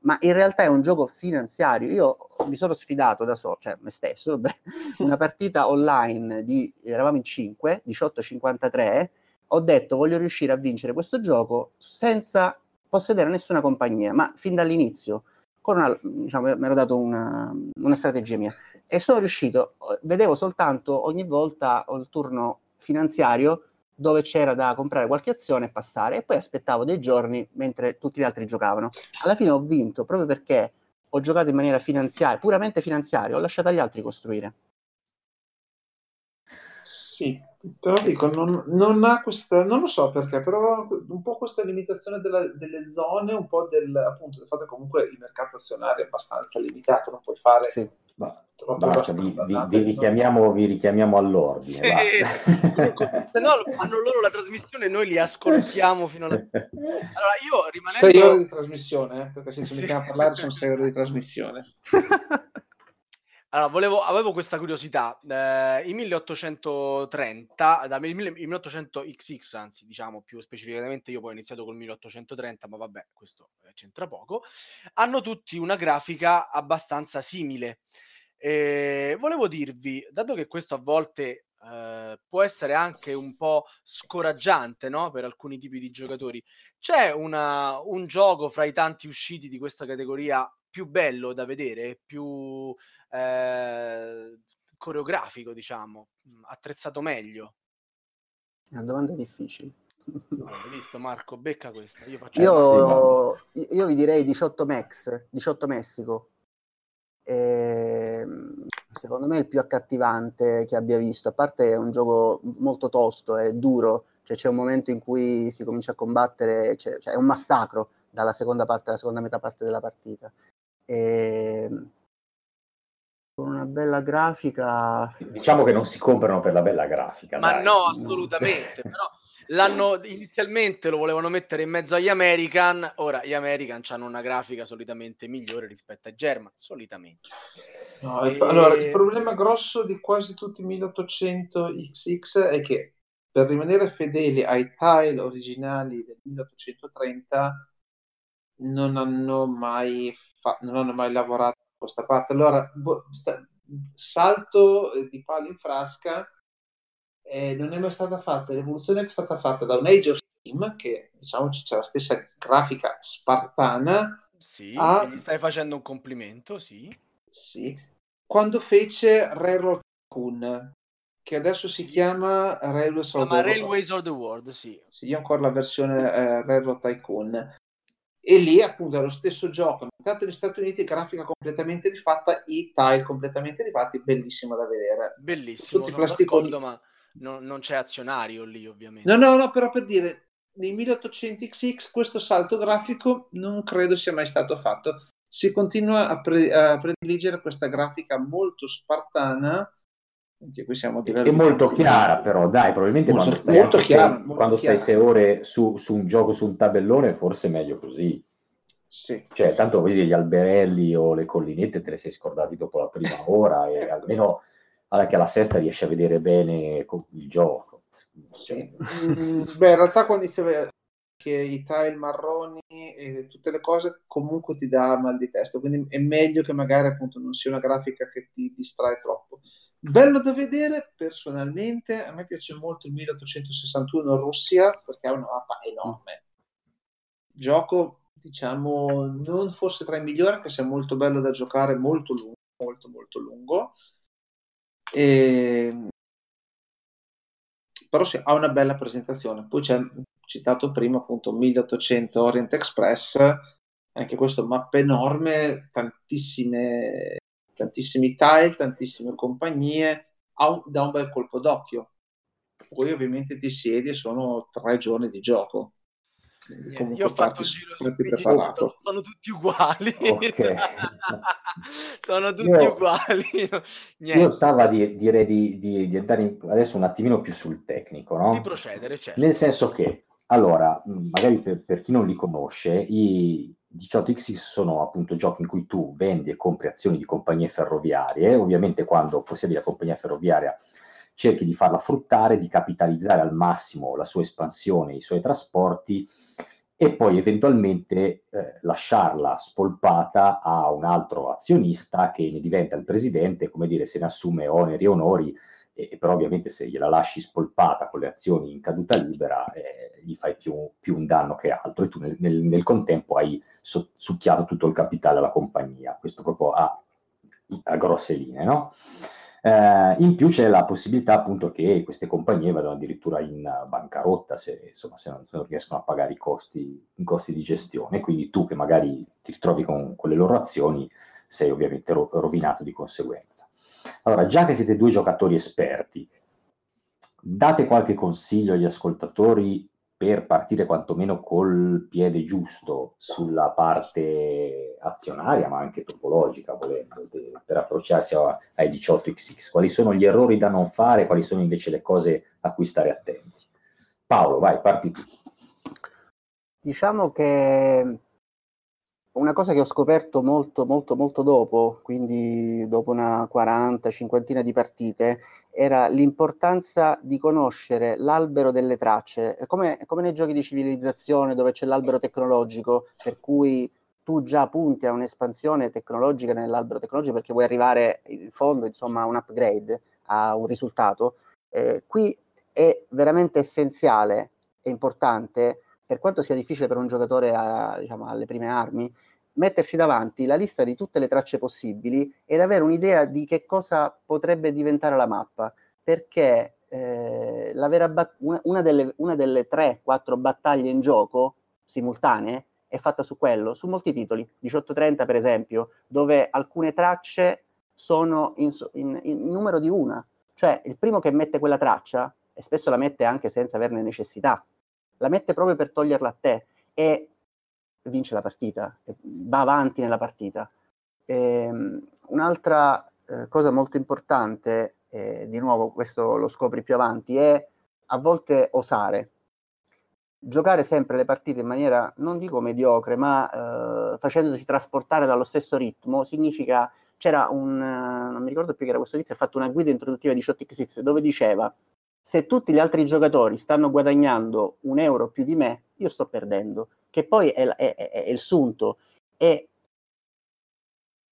[SPEAKER 3] ma in realtà è un gioco finanziario. Io mi sono sfidato da solo, cioè me stesso, beh, una partita online di, eravamo in 5, 18-53, ho detto voglio riuscire a vincere questo gioco senza possedere nessuna compagnia, ma fin dall'inizio. con una, diciamo, mi ero dato una, una strategia mia e sono riuscito, vedevo soltanto ogni volta il turno finanziario dove c'era da comprare qualche azione e passare e poi aspettavo dei giorni mentre tutti gli altri giocavano. Alla fine ho vinto proprio perché ho giocato in maniera finanziaria, puramente finanziaria, ho lasciato agli altri costruire.
[SPEAKER 4] Sì, però dico, non, non, ha questa, non lo so perché, però un po' questa limitazione della, delle zone, un po' del, appunto, del fatto che comunque il mercato azionario è abbastanza limitato, non puoi fare
[SPEAKER 3] sì.
[SPEAKER 5] Basta, vi, vi, vi, richiamiamo, vi, richiamiamo, all'ordine.
[SPEAKER 2] Se no fanno loro la trasmissione e noi li ascoltiamo fino alla... Allora io rimanendo...
[SPEAKER 4] Sei ore di trasmissione, eh? perché se ci mettiamo a parlare sono sei ore di trasmissione.
[SPEAKER 2] Allora, volevo, avevo questa curiosità. Eh, I 1830, da, il 1800XX, anzi, diciamo più specificatamente, io poi ho iniziato col 1830, ma vabbè, questo eh, c'entra poco. Hanno tutti una grafica abbastanza simile. E volevo dirvi, dato che questo a volte eh, può essere anche un po' scoraggiante no? per alcuni tipi di giocatori, c'è una, un gioco fra i tanti usciti di questa categoria più bello da vedere, più eh, coreografico, diciamo, attrezzato meglio?
[SPEAKER 3] Una domanda difficile.
[SPEAKER 2] Hai visto Marco? Becca questa. Io,
[SPEAKER 3] io, io vi direi 18 Max, 18 Messico eh, secondo me è il più accattivante che abbia visto, a parte è un gioco molto tosto, è duro, cioè c'è un momento in cui si comincia a combattere, cioè, cioè è un massacro dalla seconda parte alla seconda metà parte della partita. E, ehm, con una bella grafica.
[SPEAKER 5] Diciamo che non si comprano per la bella grafica.
[SPEAKER 2] Ma
[SPEAKER 5] dai.
[SPEAKER 2] no, assolutamente. però l'hanno inizialmente lo volevano mettere in mezzo agli American. Ora gli American hanno una grafica solitamente migliore rispetto ai German. Solitamente.
[SPEAKER 4] No, e... Allora, il problema grosso di quasi tutti i 1800 XX è che per rimanere fedeli ai tile originali del 1830 non hanno mai, fa- non hanno mai lavorato questa parte. Allora, sta, salto eh, di palo in frasca, eh, non è mai stata fatta l'evoluzione che è stata fatta da un Age of Steam, che diciamo c'è la stessa grafica spartana.
[SPEAKER 2] Sì, a... gli stai facendo un complimento, sì.
[SPEAKER 4] Sì. Quando fece Railroad Tycoon, che adesso si chiama Railways
[SPEAKER 2] of, Railways of the World, sì.
[SPEAKER 4] Sì, io ancora la versione eh, Railroad Tycoon e lì appunto è lo stesso gioco. Ambientato negli Stati Uniti grafica completamente rifatta i tile completamente rifatti bellissimo da vedere.
[SPEAKER 2] Bellissimo tutti plasticoni ma non, non, c'è azionario lì ovviamente.
[SPEAKER 4] No no no però per dire nei 1800XX questo salto grafico non credo sia mai stato fatto. Si continua a, pre- a prediligere questa grafica molto spartana anche qui siamo
[SPEAKER 5] a è molto chiara però dai probabilmente molto, quando stai, molto chiara, sei, quando stai sei ore su, su, un gioco su un tabellone forse è meglio così
[SPEAKER 4] sì.
[SPEAKER 5] cioè tanto vedi gli alberelli o le collinette te le sei scordati dopo la prima ora e ecco. almeno che alla sesta riesci a vedere bene il gioco
[SPEAKER 4] sì. Mm, beh in realtà quando inizi a che i tile marroni e tutte le cose comunque ti dà mal di testa quindi è meglio che magari appunto non sia una grafica che ti distrae troppo Bello da vedere, personalmente, a me piace molto il 1861 Russia perché ha una mappa enorme. Gioco, diciamo, non forse tra i migliori, se è molto bello da giocare, molto lungo, molto molto lungo. E... Però sì, ha una bella presentazione. Poi c'è citato prima appunto 1800 Orient Express, anche questo mappa enorme, tantissime tantissimi tile, tantissime compagnie, un, da un bel colpo d'occhio. Poi ovviamente ti siedi e sono tre giorni di gioco.
[SPEAKER 2] Comunque Io ho fatto un giro preparato. sono tutti uguali. Okay. sono tutti io, uguali.
[SPEAKER 5] Niente. Io stava di, direi di, di, di, andare in, adesso un attimino più sul tecnico, no?
[SPEAKER 2] Di procedere, certo.
[SPEAKER 5] Nel senso che, allora, magari per, per chi non li conosce, i, 18X sono appunto giochi in cui tu vendi e compri azioni di compagnie ferroviarie, ovviamente quando possiedi la compagnia ferroviaria cerchi di farla fruttare, di capitalizzare al massimo la sua espansione, i suoi trasporti e poi eventualmente eh, lasciarla spolpata a un altro azionista che ne diventa il presidente, come dire, se ne assume oneri e onori e, però ovviamente se gliela lasci spolpata con le azioni in caduta libera eh, gli fai più, più, un danno che altro e tu nel, nel, nel contempo hai so, succhiato tutto il capitale alla compagnia, questo proprio a, a grosse linee, no? Eh, in più c'è la possibilità appunto che queste compagnie vadano addirittura in bancarotta se, insomma, se, non, se non, riescono a pagare i costi, i costi, di gestione, quindi tu che magari ti ritrovi con, con le loro azioni sei ovviamente ro- rovinato di conseguenza. Allora, già che siete due giocatori esperti, date qualche consiglio agli ascoltatori per partire quantomeno col piede giusto sulla parte azionaria, ma anche topologica, volendo, per approcciarsi ai 18XX. Quali sono gli errori da non fare, quali sono invece le cose a cui stare attenti? Paolo, vai, parti tu.
[SPEAKER 3] Diciamo che una cosa che ho scoperto molto, molto, molto dopo, quindi dopo una quaranta, cinquantina di partite, era l'importanza di conoscere l'albero delle tracce, come, come nei giochi di civilizzazione dove c'è l'albero tecnologico, per cui tu già punti a un'espansione tecnologica nell'albero tecnologico perché vuoi arrivare in fondo, insomma, a un upgrade, a un risultato. Eh, qui è veramente essenziale e importante per quanto sia difficile per un giocatore a, diciamo, alle prime armi, mettersi davanti la lista di tutte le tracce possibili ed avere un'idea di che cosa potrebbe diventare la mappa, perché eh, bat- una, una, delle, una delle 3-4 battaglie in gioco simultanee è fatta su quello, su molti titoli, 1830 per esempio, dove alcune tracce sono in, in, in numero di una, cioè il primo che mette quella traccia, e spesso la mette anche senza averne necessità, la mette proprio per toglierla a te e vince la partita, va avanti nella partita. E, ehm, un'altra eh, cosa molto importante, eh, di nuovo questo lo scopri più avanti, è a volte osare. Giocare sempre le partite in maniera, non dico mediocre, ma eh, facendosi trasportare dallo stesso ritmo, significa, c'era un, non mi ricordo più che era questo tizio, ha fatto una guida introduttiva di ShotXX dove diceva se tutti gli altri giocatori stanno guadagnando un euro più di me, io sto perdendo, che poi è, è, è, è il sunto. E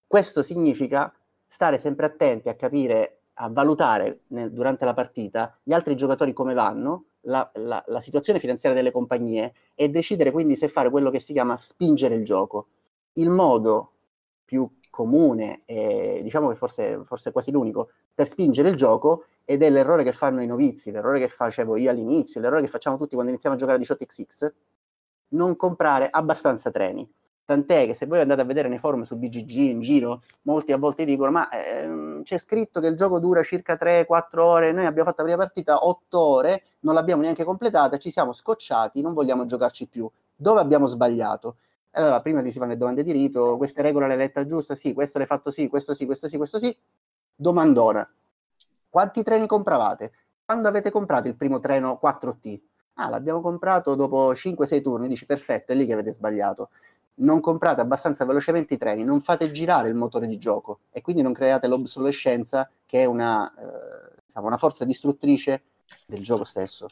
[SPEAKER 3] questo significa stare sempre attenti a capire, a valutare nel, durante la partita gli altri giocatori come vanno, la, la, la, situazione finanziaria delle compagnie e decidere quindi se fare quello che si chiama spingere il gioco. Il modo più comune e diciamo che forse, forse quasi l'unico per spingere il gioco ed è l'errore che fanno i novizi, l'errore che facevo io all'inizio, l'errore che facciamo tutti quando iniziamo a giocare a 18xx, non comprare abbastanza treni. Tant'è che se voi andate a vedere nei forum su BGG in giro, molti a volte dicono: Ma ehm, c'è scritto che il gioco dura circa 3-4 ore. Noi abbiamo fatto la prima partita 8 ore, non l'abbiamo neanche completata, ci siamo scocciati, non vogliamo giocarci più. Dove abbiamo sbagliato? Allora, prima ti si fanno le domande di rito: queste regole l'hai letta giusta? Sì, questo l'hai fatto sì, questo sì, questo sì, questo sì. Domandona quanti treni compravate? Quando avete comprato il primo treno 4T? Ah, l'abbiamo comprato dopo 5-6 turni, dici perfetto, è lì che avete sbagliato. Non comprate abbastanza velocemente i treni, non fate girare il motore di gioco e quindi non create l'obsolescenza che è una, eh, diciamo, una forza distruttrice del gioco stesso.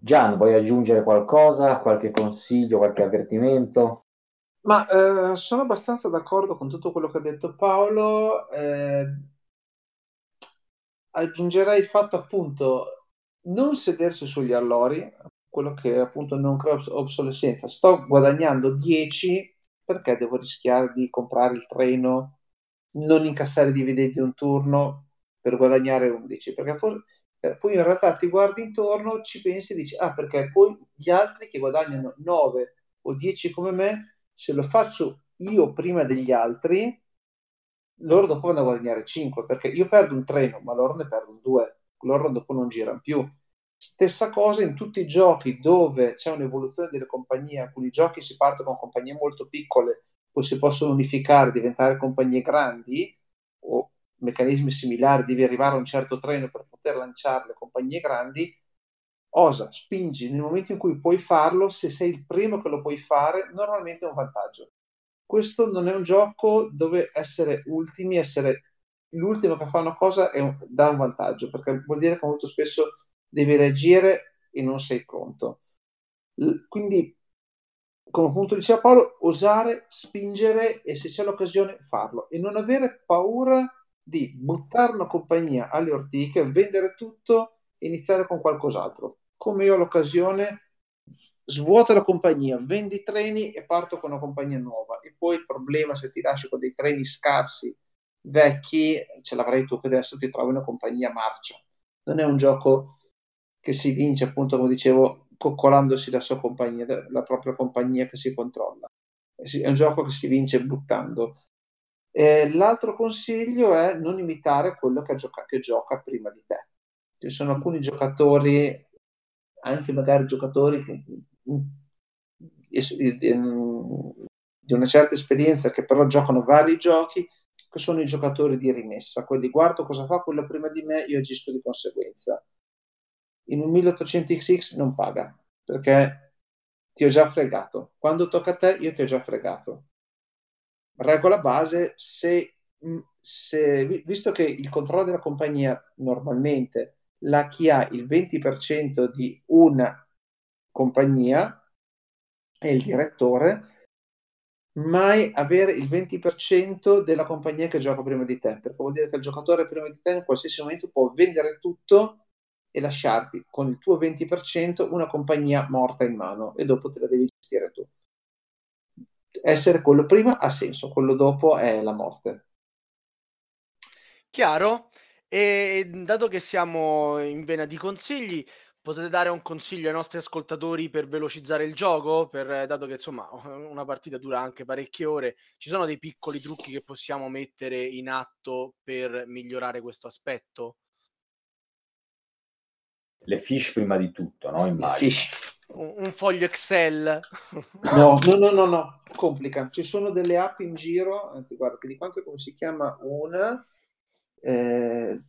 [SPEAKER 5] Gian, vuoi aggiungere qualcosa, qualche consiglio, qualche avvertimento?
[SPEAKER 4] Ma eh, sono abbastanza d'accordo con tutto quello che ha detto Paolo. Eh, aggiungerei il fatto appunto non sedersi sugli allori, quello che appunto non crea obsolescenza. Sto guadagnando 10 perché devo rischiare di comprare il treno, non incassare dividendi un turno per guadagnare 11, perché poi, eh, poi in realtà ti guardi intorno, ci pensi e dici ah perché poi gli altri che guadagnano 9 o 10 come me, se lo faccio io prima degli altri, loro dopo vanno a guadagnare 5 perché io perdo un treno ma loro ne perdono 2 loro dopo non girano più. Stessa cosa in tutti i giochi dove c'è un'evoluzione delle compagnie alcuni giochi si partono con compagnie molto piccole poi si possono unificare diventare compagnie grandi o meccanismi similari devi arrivare a un certo treno per poter lanciare le compagnie grandi. Osa, spingi nel momento in cui puoi farlo se sei il primo che lo puoi fare normalmente è un vantaggio questo non è un gioco dove essere ultimi, essere l'ultimo che fa una cosa un, dà un vantaggio, perché vuol dire che molto spesso devi reagire e non sei pronto. L- quindi, come appunto diceva Paolo, osare, spingere e se c'è l'occasione farlo e non avere paura di buttare una compagnia alle ortiche, vendere tutto e iniziare con qualcos'altro. Come io ho l'occasione, svuoto la compagnia, vendi i treni e parto con una compagnia nuova. E poi il problema se ti lasci con dei treni scarsi, vecchi, ce l'avrai tu che adesso ti trovi una compagnia marcia. Non è un gioco che si vince, appunto, come dicevo, coccolandosi la sua compagnia, la propria compagnia che si controlla. È un gioco che si vince buttando. E l'altro consiglio è non imitare quello che gioca, che gioca prima di te. Ci sono alcuni giocatori, anche magari giocatori che, di una certa esperienza che però giocano vari giochi, che sono i giocatori di rimessa, quelli guardo cosa fa quello prima di me, io agisco di conseguenza. In un 1800XX non paga, perché ti ho già fregato. Quando tocca a te, io ti ho già fregato. Regola base, se, se, visto che il controllo della compagnia normalmente la chi ha il 20% di una compagnia è il direttore, mai avere il 20% della compagnia che gioca prima di te, perché vuol dire che il giocatore prima di te in qualsiasi momento può vendere tutto e lasciarti con il tuo 20% una compagnia morta in mano e dopo te la devi gestire tu. Essere quello prima ha senso, quello dopo è la morte.
[SPEAKER 2] Chiaro? E dato che siamo in vena di consigli, potete dare un consiglio ai nostri ascoltatori per velocizzare il gioco? Per, dato che insomma una partita dura anche parecchie ore, ci sono dei piccoli trucchi che possiamo mettere in atto per migliorare questo aspetto?
[SPEAKER 5] Le fish prima di tutto, no? Immagino.
[SPEAKER 2] Un, un foglio Excel.
[SPEAKER 4] no, no, no, no, no, complica. Ci sono delle app in giro, anzi guarda, ti dico anche come si chiama una eh,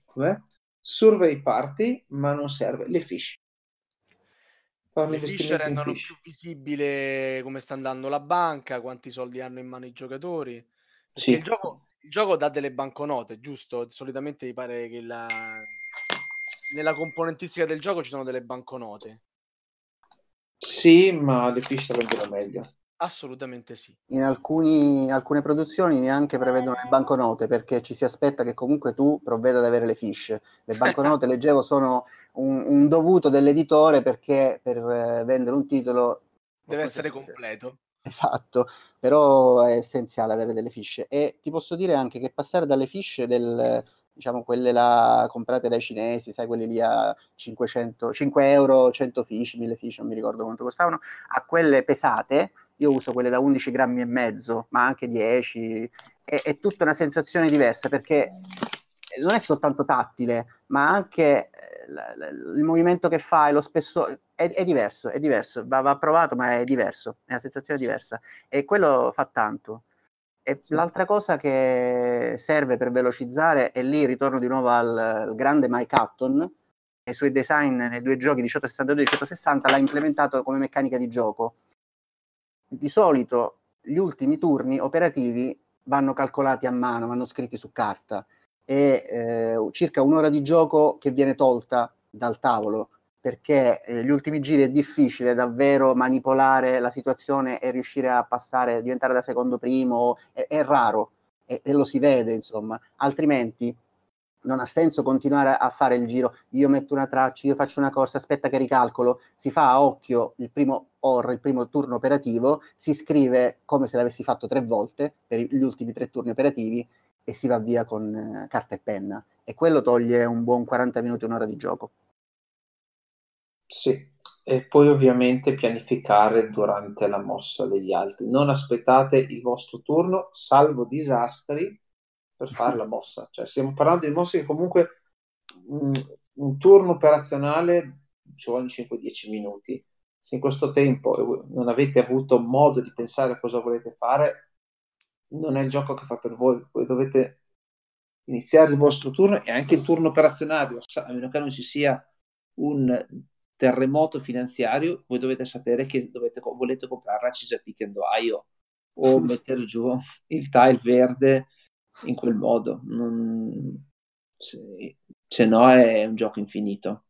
[SPEAKER 4] survey party, ma non serve, le fish.
[SPEAKER 2] Le fish rendono più visibile come sta andando la banca, quanti soldi hanno in mano i giocatori. Sì. Il gioco, il gioco dà delle banconote, giusto? Solitamente mi pare che la... nella componentistica del gioco ci sono delle banconote.
[SPEAKER 4] Sì, ma le fish rendono meglio.
[SPEAKER 2] Assolutamente sì.
[SPEAKER 3] In alcuni, alcune produzioni neanche prevedono le banconote perché ci si aspetta che comunque tu provveda ad avere le fish. Le banconote, leggevo, sono un, un, dovuto dell'editore perché per eh, vendere un titolo...
[SPEAKER 2] Deve essere completo.
[SPEAKER 3] Esatto, però è essenziale avere delle fish. E ti posso dire anche che passare dalle fish del, diciamo quelle là comprate dai cinesi, sai, quelli lì a 500, 5 euro, 100 fish, 1000 fish, non mi ricordo quanto costavano, a quelle pesate io uso quelle da 11 grammi e mezzo, ma anche 10, è, è tutta una sensazione diversa perché non è soltanto tattile, ma anche eh, il movimento che fai, lo spessore, è, è diverso, è diverso, va, va, provato, ma è diverso, è una sensazione diversa. E quello fa tanto. E l'altra cosa che serve per velocizzare, e lì ritorno di nuovo al, al grande Mike Hutton, e i suoi design nei due giochi 1862 e 1860 l'ha implementato come meccanica di gioco di solito gli ultimi turni operativi vanno calcolati a mano, vanno scritti su carta e eh, circa un'ora di gioco che viene tolta dal tavolo perché eh, gli ultimi giri è difficile davvero manipolare la situazione e riuscire a passare, diventare da secondo primo, è, è raro e, e, lo si vede insomma, altrimenti non ha senso continuare a fare il giro, io metto una traccia, io faccio una corsa, aspetta che ricalcolo, si fa a occhio il primo or, il primo turno operativo, si scrive come se l'avessi fatto tre volte per gli ultimi tre turni operativi e si va via con eh, carta e penna e quello toglie un buon 40 minuti, un'ora di gioco.
[SPEAKER 4] Sì, e poi ovviamente pianificare durante la mossa degli altri. Non aspettate il vostro turno, salvo disastri, per fare la mossa. Cioè, stiamo parlando di mosse che comunque un, un turno operazionale ci vuole 5-10 minuti. Se in questo tempo non avete avuto modo di pensare a cosa volete fare, non è il gioco che fa per voi. Voi dovete iniziare il vostro turno e anche il turno operazionario, a meno che non ci sia un terremoto finanziario, voi dovete sapere che dovete, volete comprare la and Ohio o mettere giù il tile verde in quel modo. Non... Se, se no è un gioco infinito.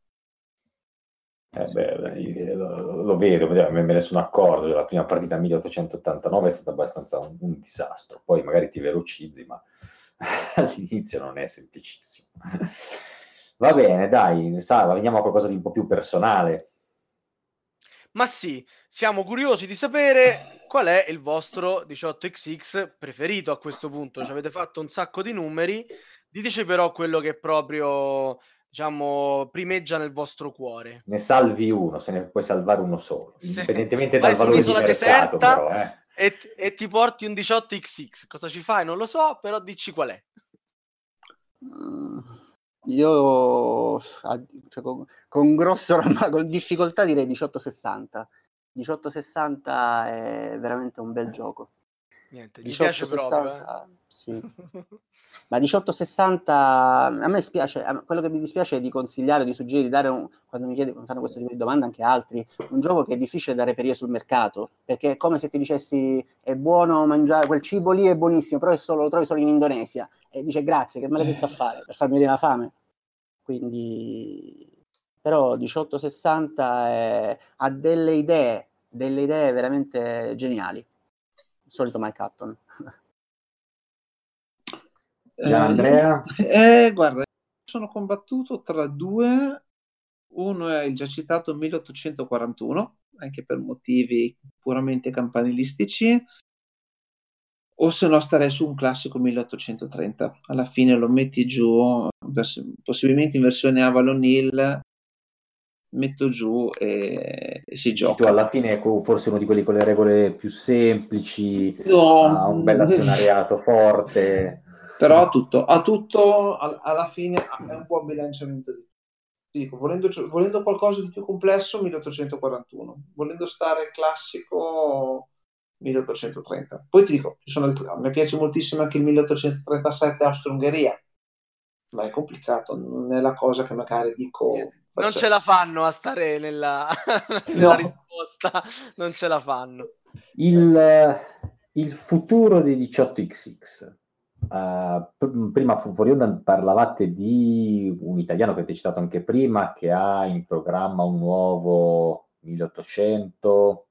[SPEAKER 5] Eh beh, lo, lo, vedo, me ne sono accorto, la prima partita 1889 è stata abbastanza un, un disastro, poi magari ti velocizzi, ma all'inizio non è semplicissimo. Va bene, dai, Sara, veniamo a qualcosa di un po' più personale.
[SPEAKER 2] Ma sì, siamo curiosi di sapere qual è il vostro 18XX preferito a questo punto. Ci avete fatto un sacco di numeri, diteci però quello che proprio, diciamo, primeggia nel vostro cuore.
[SPEAKER 5] Ne salvi uno, se ne puoi salvare uno solo,
[SPEAKER 2] Se-
[SPEAKER 5] indipendentemente
[SPEAKER 2] vai
[SPEAKER 5] dal valore di mercato,
[SPEAKER 2] deserta
[SPEAKER 5] però, eh.
[SPEAKER 2] e, e ti porti un 18XX. Cosa ci fai? Non lo so, però dici qual è.
[SPEAKER 3] Mm, Io cioè, con, con grosso ramma- con difficoltà direi 1860. 1860 è veramente un bel gioco.
[SPEAKER 2] Niente, gli piace proprio.
[SPEAKER 3] 1860, sì.
[SPEAKER 2] eh.
[SPEAKER 3] Ma 1860 a me spiace, quello che mi dispiace è di consigliare, di suggerire, di dare un, quando mi chiedi, mi fanno questo tipo di domande anche altri, un gioco che è difficile da reperire sul mercato, perché è come se ti dicessi è buono mangiare, quel cibo lì è buonissimo, però è solo- lo trovi solo in Indonesia. E dice grazie, che l'hai detto a fare per farmi venire la fame. Quindi, però 1860 è- ha delle idee, delle idee veramente geniali. Il solito Mike Hutton.
[SPEAKER 5] Gian Andrea?
[SPEAKER 4] Eh, guarda, sono combattuto tra due. Uno è il già citato 1841, anche per motivi puramente campanilistici, o se no starei su un classico 1830. Alla fine lo metti giù, possibilmente in versione Avalon Hill, metto giù e, e si gioca.
[SPEAKER 5] alla fine ecco, forse uno di quelli con le regole più semplici,
[SPEAKER 4] No,
[SPEAKER 5] ha un bel azionariato forte.
[SPEAKER 4] Però ha tutto, ha tutto al- alla fine è un buon bilanciamento di dico, volendo, volendo qualcosa di più complesso 1841, volendo stare classico 1830. Poi ti dico, ci sono altri- a me piace moltissimo anche il 1837 Austro-Ungheria, ma è complicato, non è la cosa che magari dico...
[SPEAKER 2] Non
[SPEAKER 4] faccia-
[SPEAKER 2] ce la fanno a stare nella, nella
[SPEAKER 4] No.
[SPEAKER 2] risposta, non ce la fanno.
[SPEAKER 5] Il, il futuro dei 18XX. Uh, pr- prima fu- fuori onda parlavate di un italiano che avete citato anche prima che ha in programma un nuovo 1800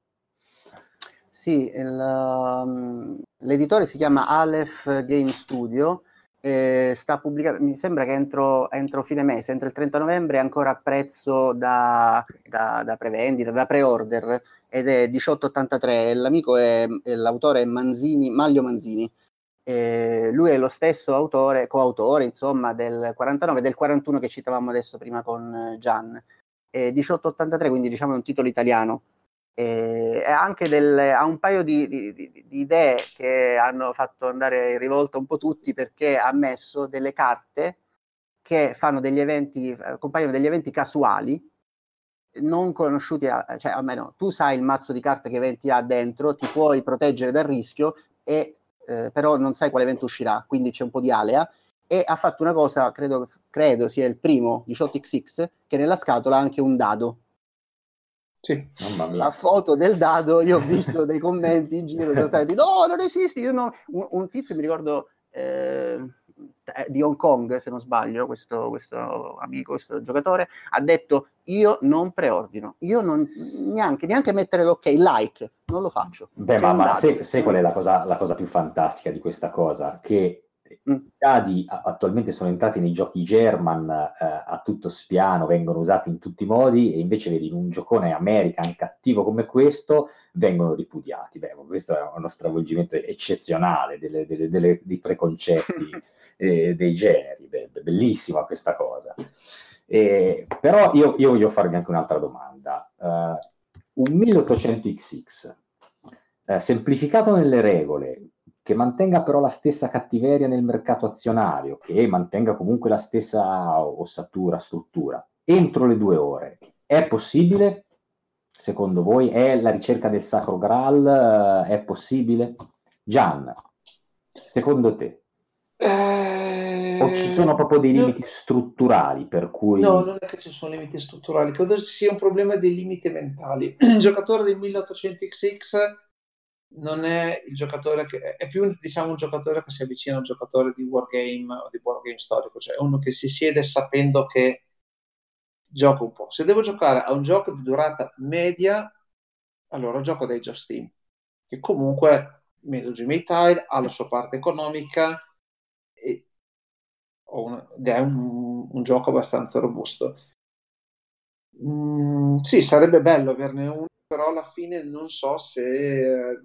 [SPEAKER 3] Sì, il, um, l'editore si chiama Aleph Game Studio e sta pubblicando, mi sembra che entro, entro fine mese, entro il 30 novembre è ancora a prezzo da, da, da prevendita, da pre-order ed è 1883, l'amico è, è- l'autore Manzini, Maglio Manzini. E lui è lo stesso autore, coautore, insomma, del 49 e del 41 che citavamo adesso prima con eh, Gian. E 1883, quindi diciamo è un titolo italiano. E anche del, ha un paio di, di- di- di idee che hanno fatto andare in rivolta un po' tutti perché ha messo delle carte che fanno degli eventi, eh, compaiono degli eventi casuali non conosciuti, a- cioè almeno tu sai il mazzo di carte che eventi ha dentro, ti puoi proteggere dal rischio e eh, però non sai quale evento uscirà, quindi c'è un po' di alea e ha fatto una cosa, credo, credo sia il primo 18XX, che nella scatola ha anche un dado.
[SPEAKER 4] Sì.
[SPEAKER 3] La foto del dado, io ho visto dei commenti in giro, stati, no, non esiste, io no. un, un tizio, mi ricordo, eh, eh, di Hong Kong, se non sbaglio, questo, questo amico, questo giocatore, ha detto, io non preordino, io non, neanche, neanche mettere l'ok, like, non lo faccio.
[SPEAKER 5] Beh, ma, ma
[SPEAKER 3] non
[SPEAKER 5] qual è la cosa, la cosa più fantastica di questa cosa? Che. I dadi attualmente sono entrati nei giochi German eh, a tutto spiano, vengono usati in tutti i modi e invece vedi in un giocone American cattivo come questo vengono ripudiati. Beh, questo è uno stravolgimento eccezionale delle- delle- delle- dei preconcetti eh, dei generi. Beh, be- bellissima questa cosa. Eh, però io, io voglio farvi anche un'altra domanda. Eh, un 1800XX eh, semplificato nelle regole, che mantenga però la stessa cattiveria nel mercato azionario, che mantenga comunque la stessa ossatura, struttura, entro le due ore, è possibile? Secondo voi è la ricerca del sacro Graal? eh, È possibile? Gian, secondo te? O ci sono proprio dei
[SPEAKER 4] No.
[SPEAKER 5] limiti strutturali per cui...
[SPEAKER 4] No, non è che ci sono limiti strutturali, credo ci sia un problema dei limiti mentali. Il giocatore del 1800XX non è il giocatore che è più diciamo un giocatore che si avvicina a un giocatore di wargame o di wargame storico, cioè uno che si siede sapendo che gioca un po'. Se devo giocare a un gioco di durata media, allora gioco Age of Steam, che comunque Gmail Tile ha la sua parte economica e ed è un, un, gioco abbastanza robusto. Mm, sì, sarebbe bello averne uno, però alla fine non so se eh,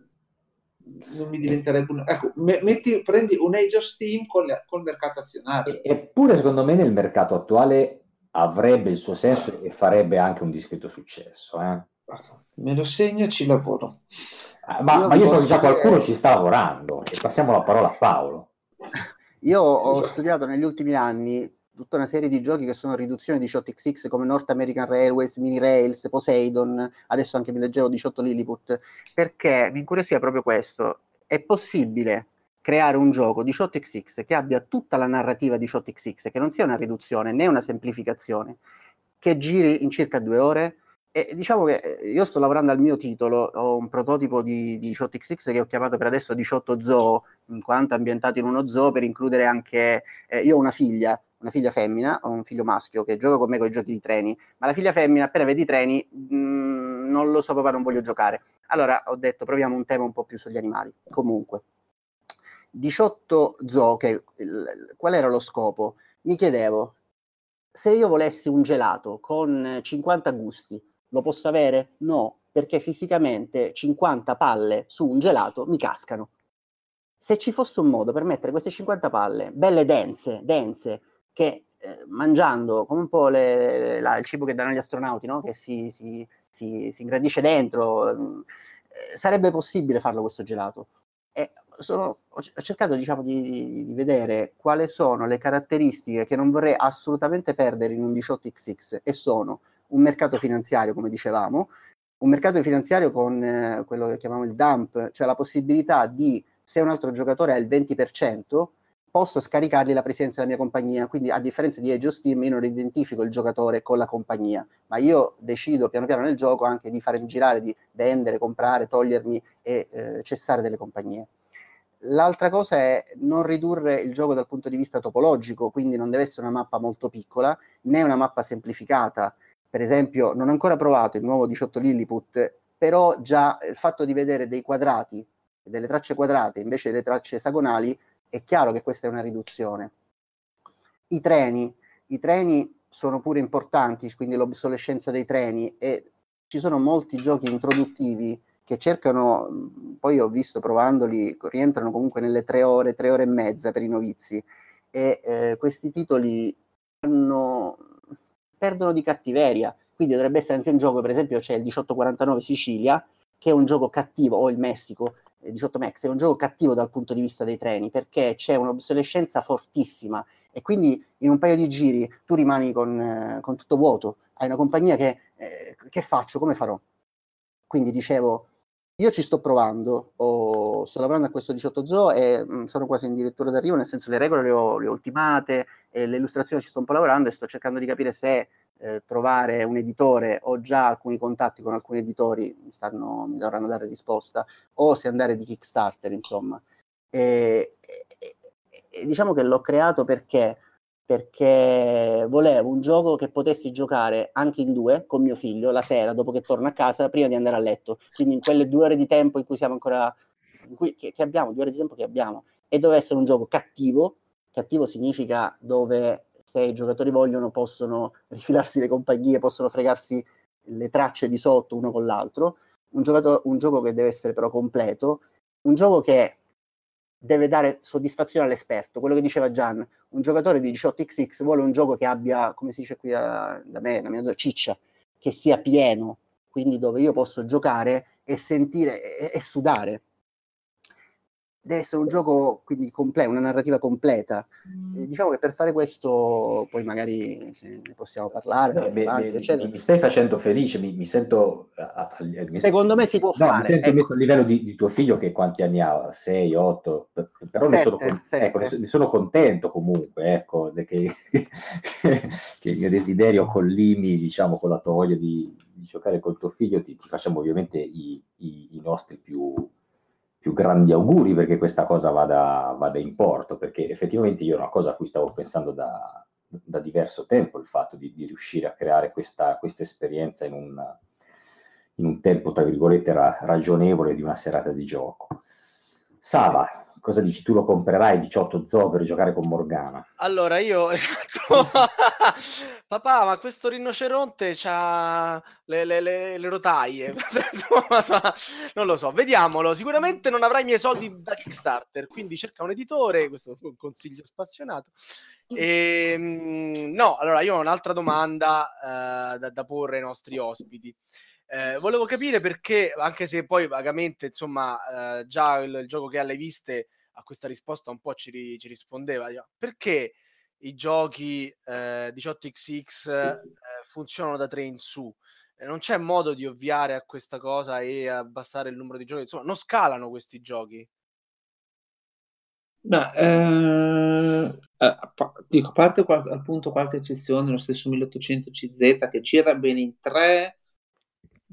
[SPEAKER 4] non mi diventerebbe un... Ecco, metti, prendi un Age of Steam con le, col mercato azionario.
[SPEAKER 5] Eppure secondo me nel mercato attuale avrebbe il suo senso e farebbe anche un discreto successo. Eh?
[SPEAKER 4] Me lo segno e ci lavoro.
[SPEAKER 5] Ah, ma io, ma io so che già qualcuno ci sta lavorando e passiamo la parola a Paolo.
[SPEAKER 3] Io ho studiato negli ultimi anni tutta una serie di giochi che sono riduzioni di 18XX come North American Railways, Mini Rails, Poseidon, adesso anche mi leggevo 18 Lilliput, perché mi incuriosiva proprio questo. È possibile creare un gioco 18XX che abbia tutta la narrativa 18XX, che non sia una riduzione né una semplificazione, che giri in circa due ore, e diciamo che eh, io sto lavorando al mio titolo, ho un prototipo di, di 18XX che ho chiamato per adesso 18 Zoo, in quanto ambientato in uno zoo per includere anche... Eh, io ho una figlia, una figlia femmina, ho un figlio maschio che gioca con me con i giochi di treni, ma la figlia femmina appena vede i treni mh, mm, non lo so papà, non voglio giocare. Allora ho detto proviamo un tema un po' più sugli animali. Comunque, 18 zoo, che, il, qual era lo scopo? Mi chiedevo, se io volessi un gelato con 50 gusti, lo posso avere? No, perché fisicamente 50 palle su un gelato mi cascano. Se ci fosse un modo per mettere queste 50 palle, belle dense, dense, che eh, mangiando come un po' le, la, il cibo che danno gli astronauti, no? che si, si, si, si ingrandisce dentro, eh, sarebbe possibile farlo questo gelato. E sono, ho cercato diciamo, di, di, vedere quali sono le caratteristiche che non vorrei assolutamente perdere in un 18XX e sono un mercato finanziario, come dicevamo, un mercato finanziario con eh, quello che chiamiamo il dump, cioè la possibilità di, se un altro giocatore ha il 20%, posso scaricargli la presenza della mia compagnia, quindi a differenza di Age of Steam io non identifico il giocatore con la compagnia, ma io decido piano piano nel gioco anche di farmi girare, di vendere, comprare, togliermi e eh, cessare delle compagnie. L'altra cosa è non ridurre il gioco dal punto di vista topologico, quindi non deve essere una mappa molto piccola, né una mappa semplificata, per esempio, non ho ancora provato il nuovo 18 Lilliput, però già il fatto di vedere dei quadrati, delle tracce quadrate invece delle tracce esagonali, è chiaro che questa è una riduzione. I treni, i treni sono pure importanti, quindi l'obsolescenza dei treni e ci sono molti giochi introduttivi che cercano, poi ho visto provandoli, rientrano comunque nelle tre ore, tre ore e mezza per i novizi e eh, questi titoli hanno perdono di cattiveria. Quindi dovrebbe essere anche un gioco, per esempio c'è il 1849 Sicilia, che è un gioco cattivo, o il Messico, il 18 Max, è un gioco cattivo dal punto di vista dei treni, perché c'è un'obsolescenza fortissima e quindi in un paio di giri tu rimani con, eh, con tutto vuoto, hai una compagnia che, eh, che faccio, come farò? Quindi dicevo, io ci sto provando, ho, sto lavorando a questo 18 Zoo e mh, mm, sono quasi in dirittura d'arrivo, nel senso le regole le ho, le ho ultimate, e le illustrazioni ci sto un po' lavorando e sto cercando di capire se eh, trovare un editore, ho già alcuni contatti con alcuni editori, mi, stanno, mi dovranno dare risposta, o se andare di Kickstarter, insomma. E, e, e diciamo che l'ho creato perché perché volevo un gioco che potessi giocare anche in due con mio figlio la sera dopo che torno a casa prima di andare a letto. Quindi in quelle due ore di tempo in cui siamo ancora, cui, che, che, abbiamo, due ore di tempo che abbiamo, e deve essere un gioco cattivo. Cattivo significa dove se i giocatori vogliono possono rifilarsi le compagnie, possono fregarsi le tracce di sotto uno con l'altro. Un, giocato, un gioco che deve essere però completo, un gioco che deve dare soddisfazione all'esperto. Quello che diceva Gian, un giocatore di 18xx vuole un gioco che abbia, come si dice qui a, da me, la mia zona, ciccia, che sia pieno, quindi dove io posso giocare e sentire e, e sudare deve essere un gioco quindi completo, una narrativa completa. Mm. Eh, diciamo che per fare questo, poi magari ne possiamo parlare. No,
[SPEAKER 5] mi, avanti, mi, mi, stai facendo felice, mi, mi sento. A, a,
[SPEAKER 3] a, Secondo me si può no, fare.
[SPEAKER 5] Mi sento ecco. messo a livello di, di, tuo figlio che quanti anni ha? 6, 8, però sette, ne, sono, ecco, ne, sono, contento comunque, ecco, che, che il desiderio collimi, diciamo, con la tua voglia di, di giocare col tuo figlio, ti, ti facciamo ovviamente i, i, i nostri più più grandi auguri perché questa cosa vada, vada, in porto, perché effettivamente io è una cosa a cui stavo pensando da, da diverso tempo, il fatto di, di riuscire a creare questa, questa esperienza in un, in un, tempo, tra virgolette, ra, ragionevole di una serata di gioco. Sava, cosa dici? Tu lo comprerai 18 zoo per giocare con Morgana?
[SPEAKER 2] Allora io, esatto, papà, ma questo rinoceronte ha le, le, le, le rotaie, non lo so, vediamolo, sicuramente non avrai i miei soldi da Kickstarter, quindi cerca un editore, questo è un consiglio spassionato. E, ehm, no, allora io ho un'altra domanda uh, da, da porre ai nostri ospiti. Eh, volevo capire perché, anche se poi vagamente, insomma, eh, già il, il, gioco che alle viste a questa risposta un po' ci, ci rispondeva, perché i giochi eh, 18xx eh, funzionano da 3 in su? Eh, non c'è modo di ovviare a questa cosa e abbassare il numero di giochi? Insomma, non scalano questi giochi?
[SPEAKER 4] No, eh, dico, a parte appunto qualche eccezione, lo stesso 1800 CZ che gira bene in 3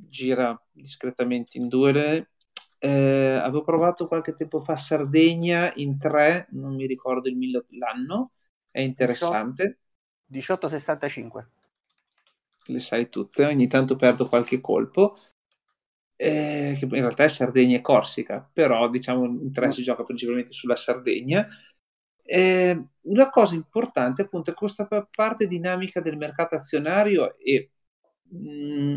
[SPEAKER 4] gira discretamente in due. Eh, avevo provato qualche tempo fa Sardegna in tre, non mi ricordo il mille, l'anno, è interessante.
[SPEAKER 3] 1865.
[SPEAKER 4] Le sai tutte, ogni tanto perdo qualche colpo. Eh, che in realtà è Sardegna e Corsica, però diciamo in tre mm. si gioca principalmente sulla Sardegna. Eh, una cosa importante appunto è questa parte dinamica del mercato azionario e mh, mm,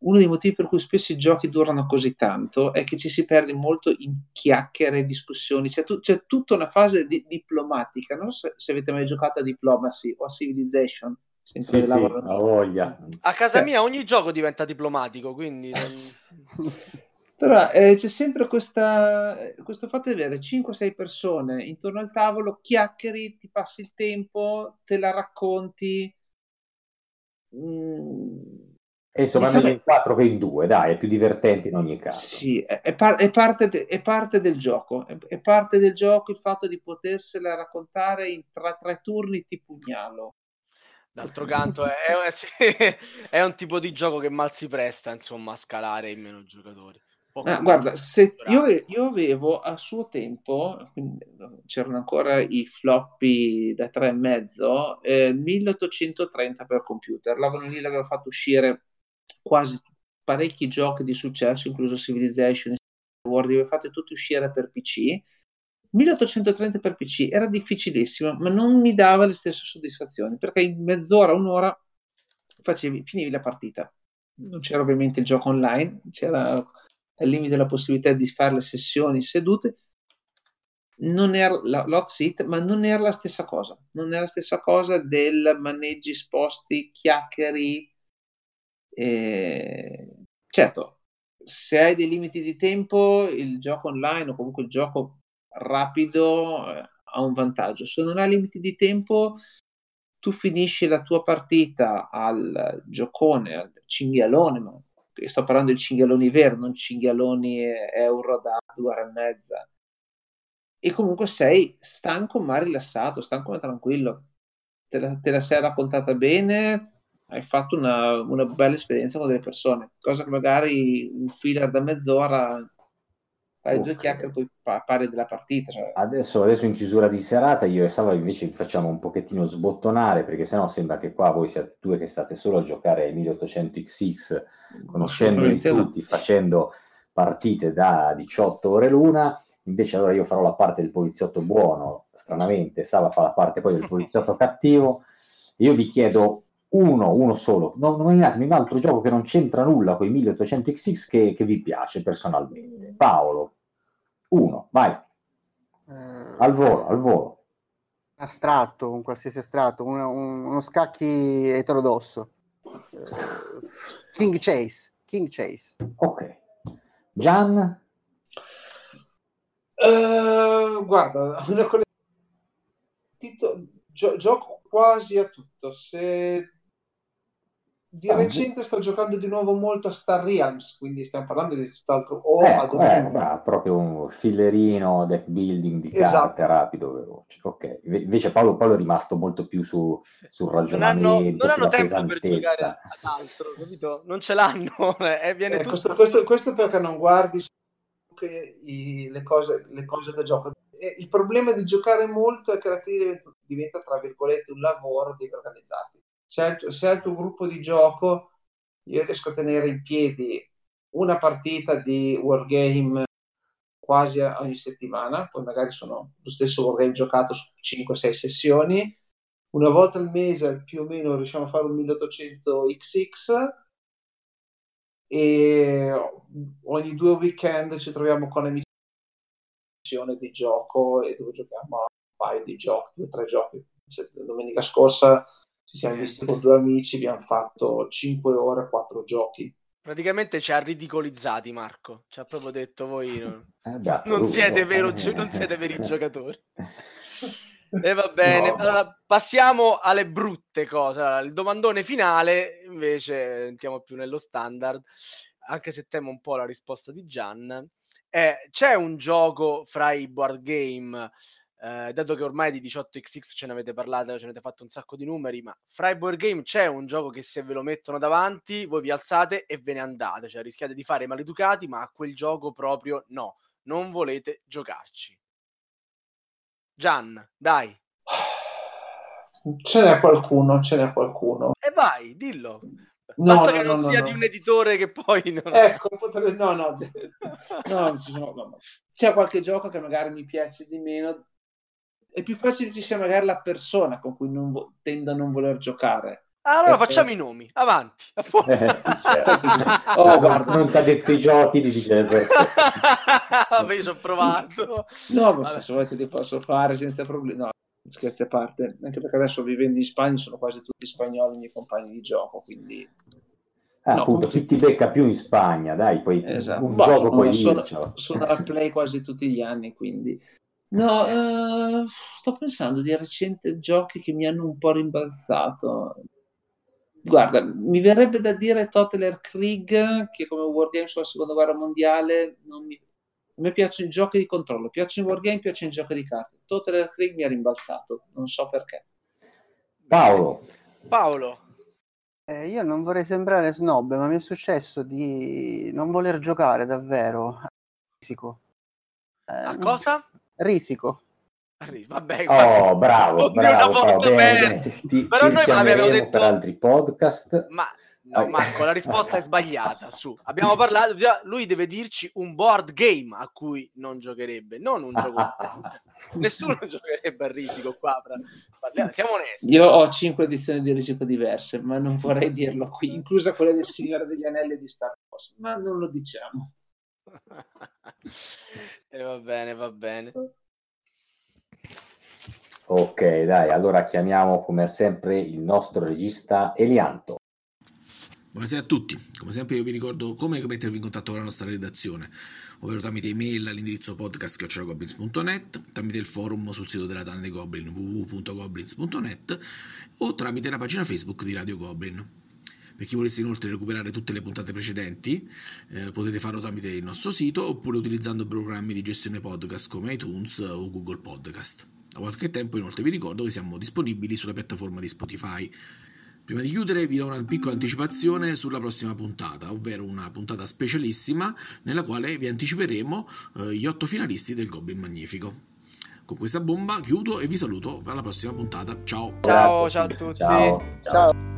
[SPEAKER 4] uno dei motivi per cui spesso i giochi durano così tanto è che ci si perde molto in chiacchiere, discussioni, c'è, tu, c'è tutta una fase di, diplomatica. Non so se avete mai giocato a Diplomacy o a Civilization.
[SPEAKER 5] Sì, sì, a voglia.
[SPEAKER 2] A casa mia ogni gioco diventa diplomatico, quindi...
[SPEAKER 4] Però eh, c'è sempre questa, questo fatto di avere 5-6 persone intorno al tavolo, chiacchieri, ti passi il tempo, te la racconti.
[SPEAKER 5] Mm e insomma, meglio in quattro che in due, dai, è più divertente in ogni caso.
[SPEAKER 4] Sì, è, è, par- è, parte, de- è parte, del gioco, è, parte del gioco il fatto di potersela raccontare in tra tre turni ti pugnalo.
[SPEAKER 2] D'altro canto è, sì, è, un tipo di gioco che mal si presta, insomma, a scalare in meno giocatori.
[SPEAKER 4] Ah, guarda, se io, io, avevo a suo tempo, c'erano ancora i floppy da tre e mezzo, eh, 1830 per computer, l'avevano lì, l'aveva fatto uscire quasi parecchi giochi di successo, incluso Civilization, World, li fate tutti uscire per PC. 1830 per PC era difficilissimo, ma non mi dava le stesse soddisfazioni perché in mezz'ora, un'ora facevi, finivi la partita. Non c'era ovviamente il gioco online, c'era al limite la possibilità di fare le sessioni sedute. Non era la lot sit, ma non era la stessa cosa. Non era la stessa cosa del maneggi sposti, chiacchieri, e, certo, se hai dei limiti di tempo, il gioco online o comunque il gioco rapido eh, ha un vantaggio. Se non hai limiti di tempo, tu finisci la tua partita al giocone, al cinghialone, ma sto parlando di cinghialoni veri, non cinghialoni euro da due ore e mezza. E comunque sei stanco ma rilassato, stanco ma tranquillo. Te la, te la sei raccontata bene, hai fatto una, una, bella esperienza con delle persone, cosa che magari un filler da mezz'ora fai okay. due chiacchiere e poi parli della partita. Cioè.
[SPEAKER 5] Adesso, adesso, in chiusura di serata io e Sava invece vi facciamo un pochettino sbottonare perché sennò sembra che qua voi siate due che state solo a giocare ai 1800XX conoscendoli tutti, no. facendo partite da 18 ore l'una. Invece allora io farò la parte del poliziotto buono, stranamente Sava fa la parte poi del poliziotto cattivo. Io vi chiedo uno, uno solo, non nominatemi un altro gioco che non c'entra nulla con i 1800XX che, che vi piace personalmente. Paolo, uno, vai. Uh, al volo, al volo.
[SPEAKER 3] Astratto, un qualsiasi astratto, uno, uno scacchi eterodosso. Uh, King Chase, King Chase.
[SPEAKER 5] Ok. Gian?
[SPEAKER 4] Uh, guarda, una collezione... Gio- gioco quasi a tutto. Se di ah, recente sto giocando di nuovo molto a Star Realms, quindi stiamo parlando di tutt'altro.
[SPEAKER 5] O ecco, eh, eh, proprio un fillerino deck building di esatto. carte rapido, veloce. Ok, invece Paolo, Paolo, è rimasto molto più su, sul ragionamento. Non hanno, non hanno tempo per giocare ad
[SPEAKER 2] altro, capito? Non ce l'hanno. eh,
[SPEAKER 4] eh, questo, questo, questo, perché non guardi i, le, cose, le cose da gioco. Il problema di giocare molto è che alla fine diventa, tra virgolette, un lavoro, devi organizzarti se hai, se hai il tuo gruppo di gioco, io riesco a tenere in piedi una partita di wargame quasi ogni settimana, poi magari sono lo stesso wargame giocato su 5-6 sessioni. Una volta al mese più o meno riusciamo a fare un 1800 XX e ogni due weekend ci troviamo con amici di gioco e dove giochiamo a un paio di giochi, due o tre giochi. Domenica scorsa ci siamo visti con due amici, abbiamo fatto 5 ore, 4 giochi.
[SPEAKER 2] Praticamente ci ha ridicolizzati Marco, ci ha proprio detto voi non,
[SPEAKER 5] Eh, beh,
[SPEAKER 2] non
[SPEAKER 5] uh,
[SPEAKER 2] siete,
[SPEAKER 5] uh,
[SPEAKER 2] vero-
[SPEAKER 5] eh,
[SPEAKER 2] non siete veri
[SPEAKER 5] eh.
[SPEAKER 2] giocatori. E va bene,
[SPEAKER 4] No.
[SPEAKER 2] allora, passiamo alle brutte cose. Allora, il domandone finale, invece, entriamo più nello standard, anche se temo un po' la risposta di Gian. È, c'è un gioco fra i board game, eh, dato che ormai di 18xx ce ne avete parlato, ce ne avete fatto un sacco di numeri, ma fra i board game c'è un gioco che se ve lo mettono davanti, voi vi alzate e ve ne andate, cioè rischiate di fare maleducati, ma a quel gioco proprio no, non volete giocarci. Gian, dai,
[SPEAKER 4] Ce n'è qualcuno, ce n'è qualcuno.
[SPEAKER 2] e vai, dillo.
[SPEAKER 4] No,
[SPEAKER 2] Basta
[SPEAKER 4] no,
[SPEAKER 2] che
[SPEAKER 4] no,
[SPEAKER 2] non
[SPEAKER 4] no,
[SPEAKER 2] sia di un editore che poi non...
[SPEAKER 4] Ecco, potrebbe... no, no, no, no. c'è qualche gioco che magari mi piace di meno. È più facile che ci sia magari la persona con cui non vo- tendo a non voler giocare.
[SPEAKER 2] Allora
[SPEAKER 4] perché-
[SPEAKER 2] facciamo i nomi, avanti. a.
[SPEAKER 5] Eh, sì, certo.
[SPEAKER 4] Oh, guarda.
[SPEAKER 5] non ti ha detto i giochi,
[SPEAKER 2] Vabbè, io ci ho provato.
[SPEAKER 4] No, ma se volete li posso fare senza problemi. No, scherzi a parte, anche perché adesso vivendo in Spagna sono quasi tutti spagnoli i miei compagni di gioco, quindi
[SPEAKER 5] Ah,
[SPEAKER 4] No,
[SPEAKER 5] appunto, chi ti becca più in Spagna, dai, poi
[SPEAKER 4] Esatto.
[SPEAKER 5] un
[SPEAKER 4] Boh,
[SPEAKER 5] gioco
[SPEAKER 4] sono-
[SPEAKER 5] puoi
[SPEAKER 4] sono- sono al play quasi tutti gli anni, quindi no, eh, sto pensando di recente giochi che mi hanno un po' rimbalzato. Guarda, mi verrebbe da dire Total Krieg, che come wargame sulla seconda guerra mondiale non mi... A me piacciono i giochi di controllo, piacciono i wargame, piacciono i giochi di carte. Total Krieg mi ha rimbalzato, non so perché.
[SPEAKER 5] Paolo,
[SPEAKER 2] Paolo,
[SPEAKER 3] Eh, io non vorrei sembrare snob, ma mi è successo di non voler giocare davvero a risico. Eh,
[SPEAKER 2] a cosa?
[SPEAKER 3] Risico.
[SPEAKER 2] Vabbè,
[SPEAKER 5] oh, bravo, bravo,
[SPEAKER 2] volta
[SPEAKER 5] bene,
[SPEAKER 2] bene.
[SPEAKER 5] Ti,
[SPEAKER 2] Però
[SPEAKER 5] ti
[SPEAKER 2] noi avevamo
[SPEAKER 5] richiameremo
[SPEAKER 2] detto-
[SPEAKER 5] per altri podcast.
[SPEAKER 2] Ma no. Marco, la risposta è sbagliata. Su, abbiamo parlato. Lui deve dirci un board game a cui non giocherebbe, non un gioco. Nessuno giocherebbe a risico qua. parliamo- siamo onesti.
[SPEAKER 4] Io ho cinque edizioni di risico diverse, ma non vorrei dirlo qui, inclusa quella del Signore degli Anelli di Star Wars, ma non lo diciamo.
[SPEAKER 2] E va bene, va bene.
[SPEAKER 5] Ok, dai, allora chiamiamo come sempre il nostro regista Elianto.
[SPEAKER 6] Buonasera a tutti, come sempre io vi ricordo come mettervi in contatto con la nostra redazione, ovvero tramite email all'indirizzo podcast.goblins.net, tramite il forum sul sito della Tana dei Goblin www.goblins.net o tramite la pagina Facebook di Radio Goblin. Per chi volesse inoltre recuperare tutte le puntate precedenti, eh, potete farlo tramite il nostro sito oppure utilizzando programmi di gestione podcast come iTunes o Google Podcast. Da qualche tempo inoltre vi ricordo che siamo disponibili sulla piattaforma di Spotify. Prima di chiudere vi do una piccola anticipazione sulla prossima puntata, ovvero una puntata specialissima nella quale vi anticiperemo eh, gli otto finalisti del Goblin Magnifico. Con questa bomba chiudo e vi saluto per la prossima puntata. Ciao!
[SPEAKER 2] Ciao, ciao a tutti.
[SPEAKER 5] Ciao.
[SPEAKER 3] Ciao.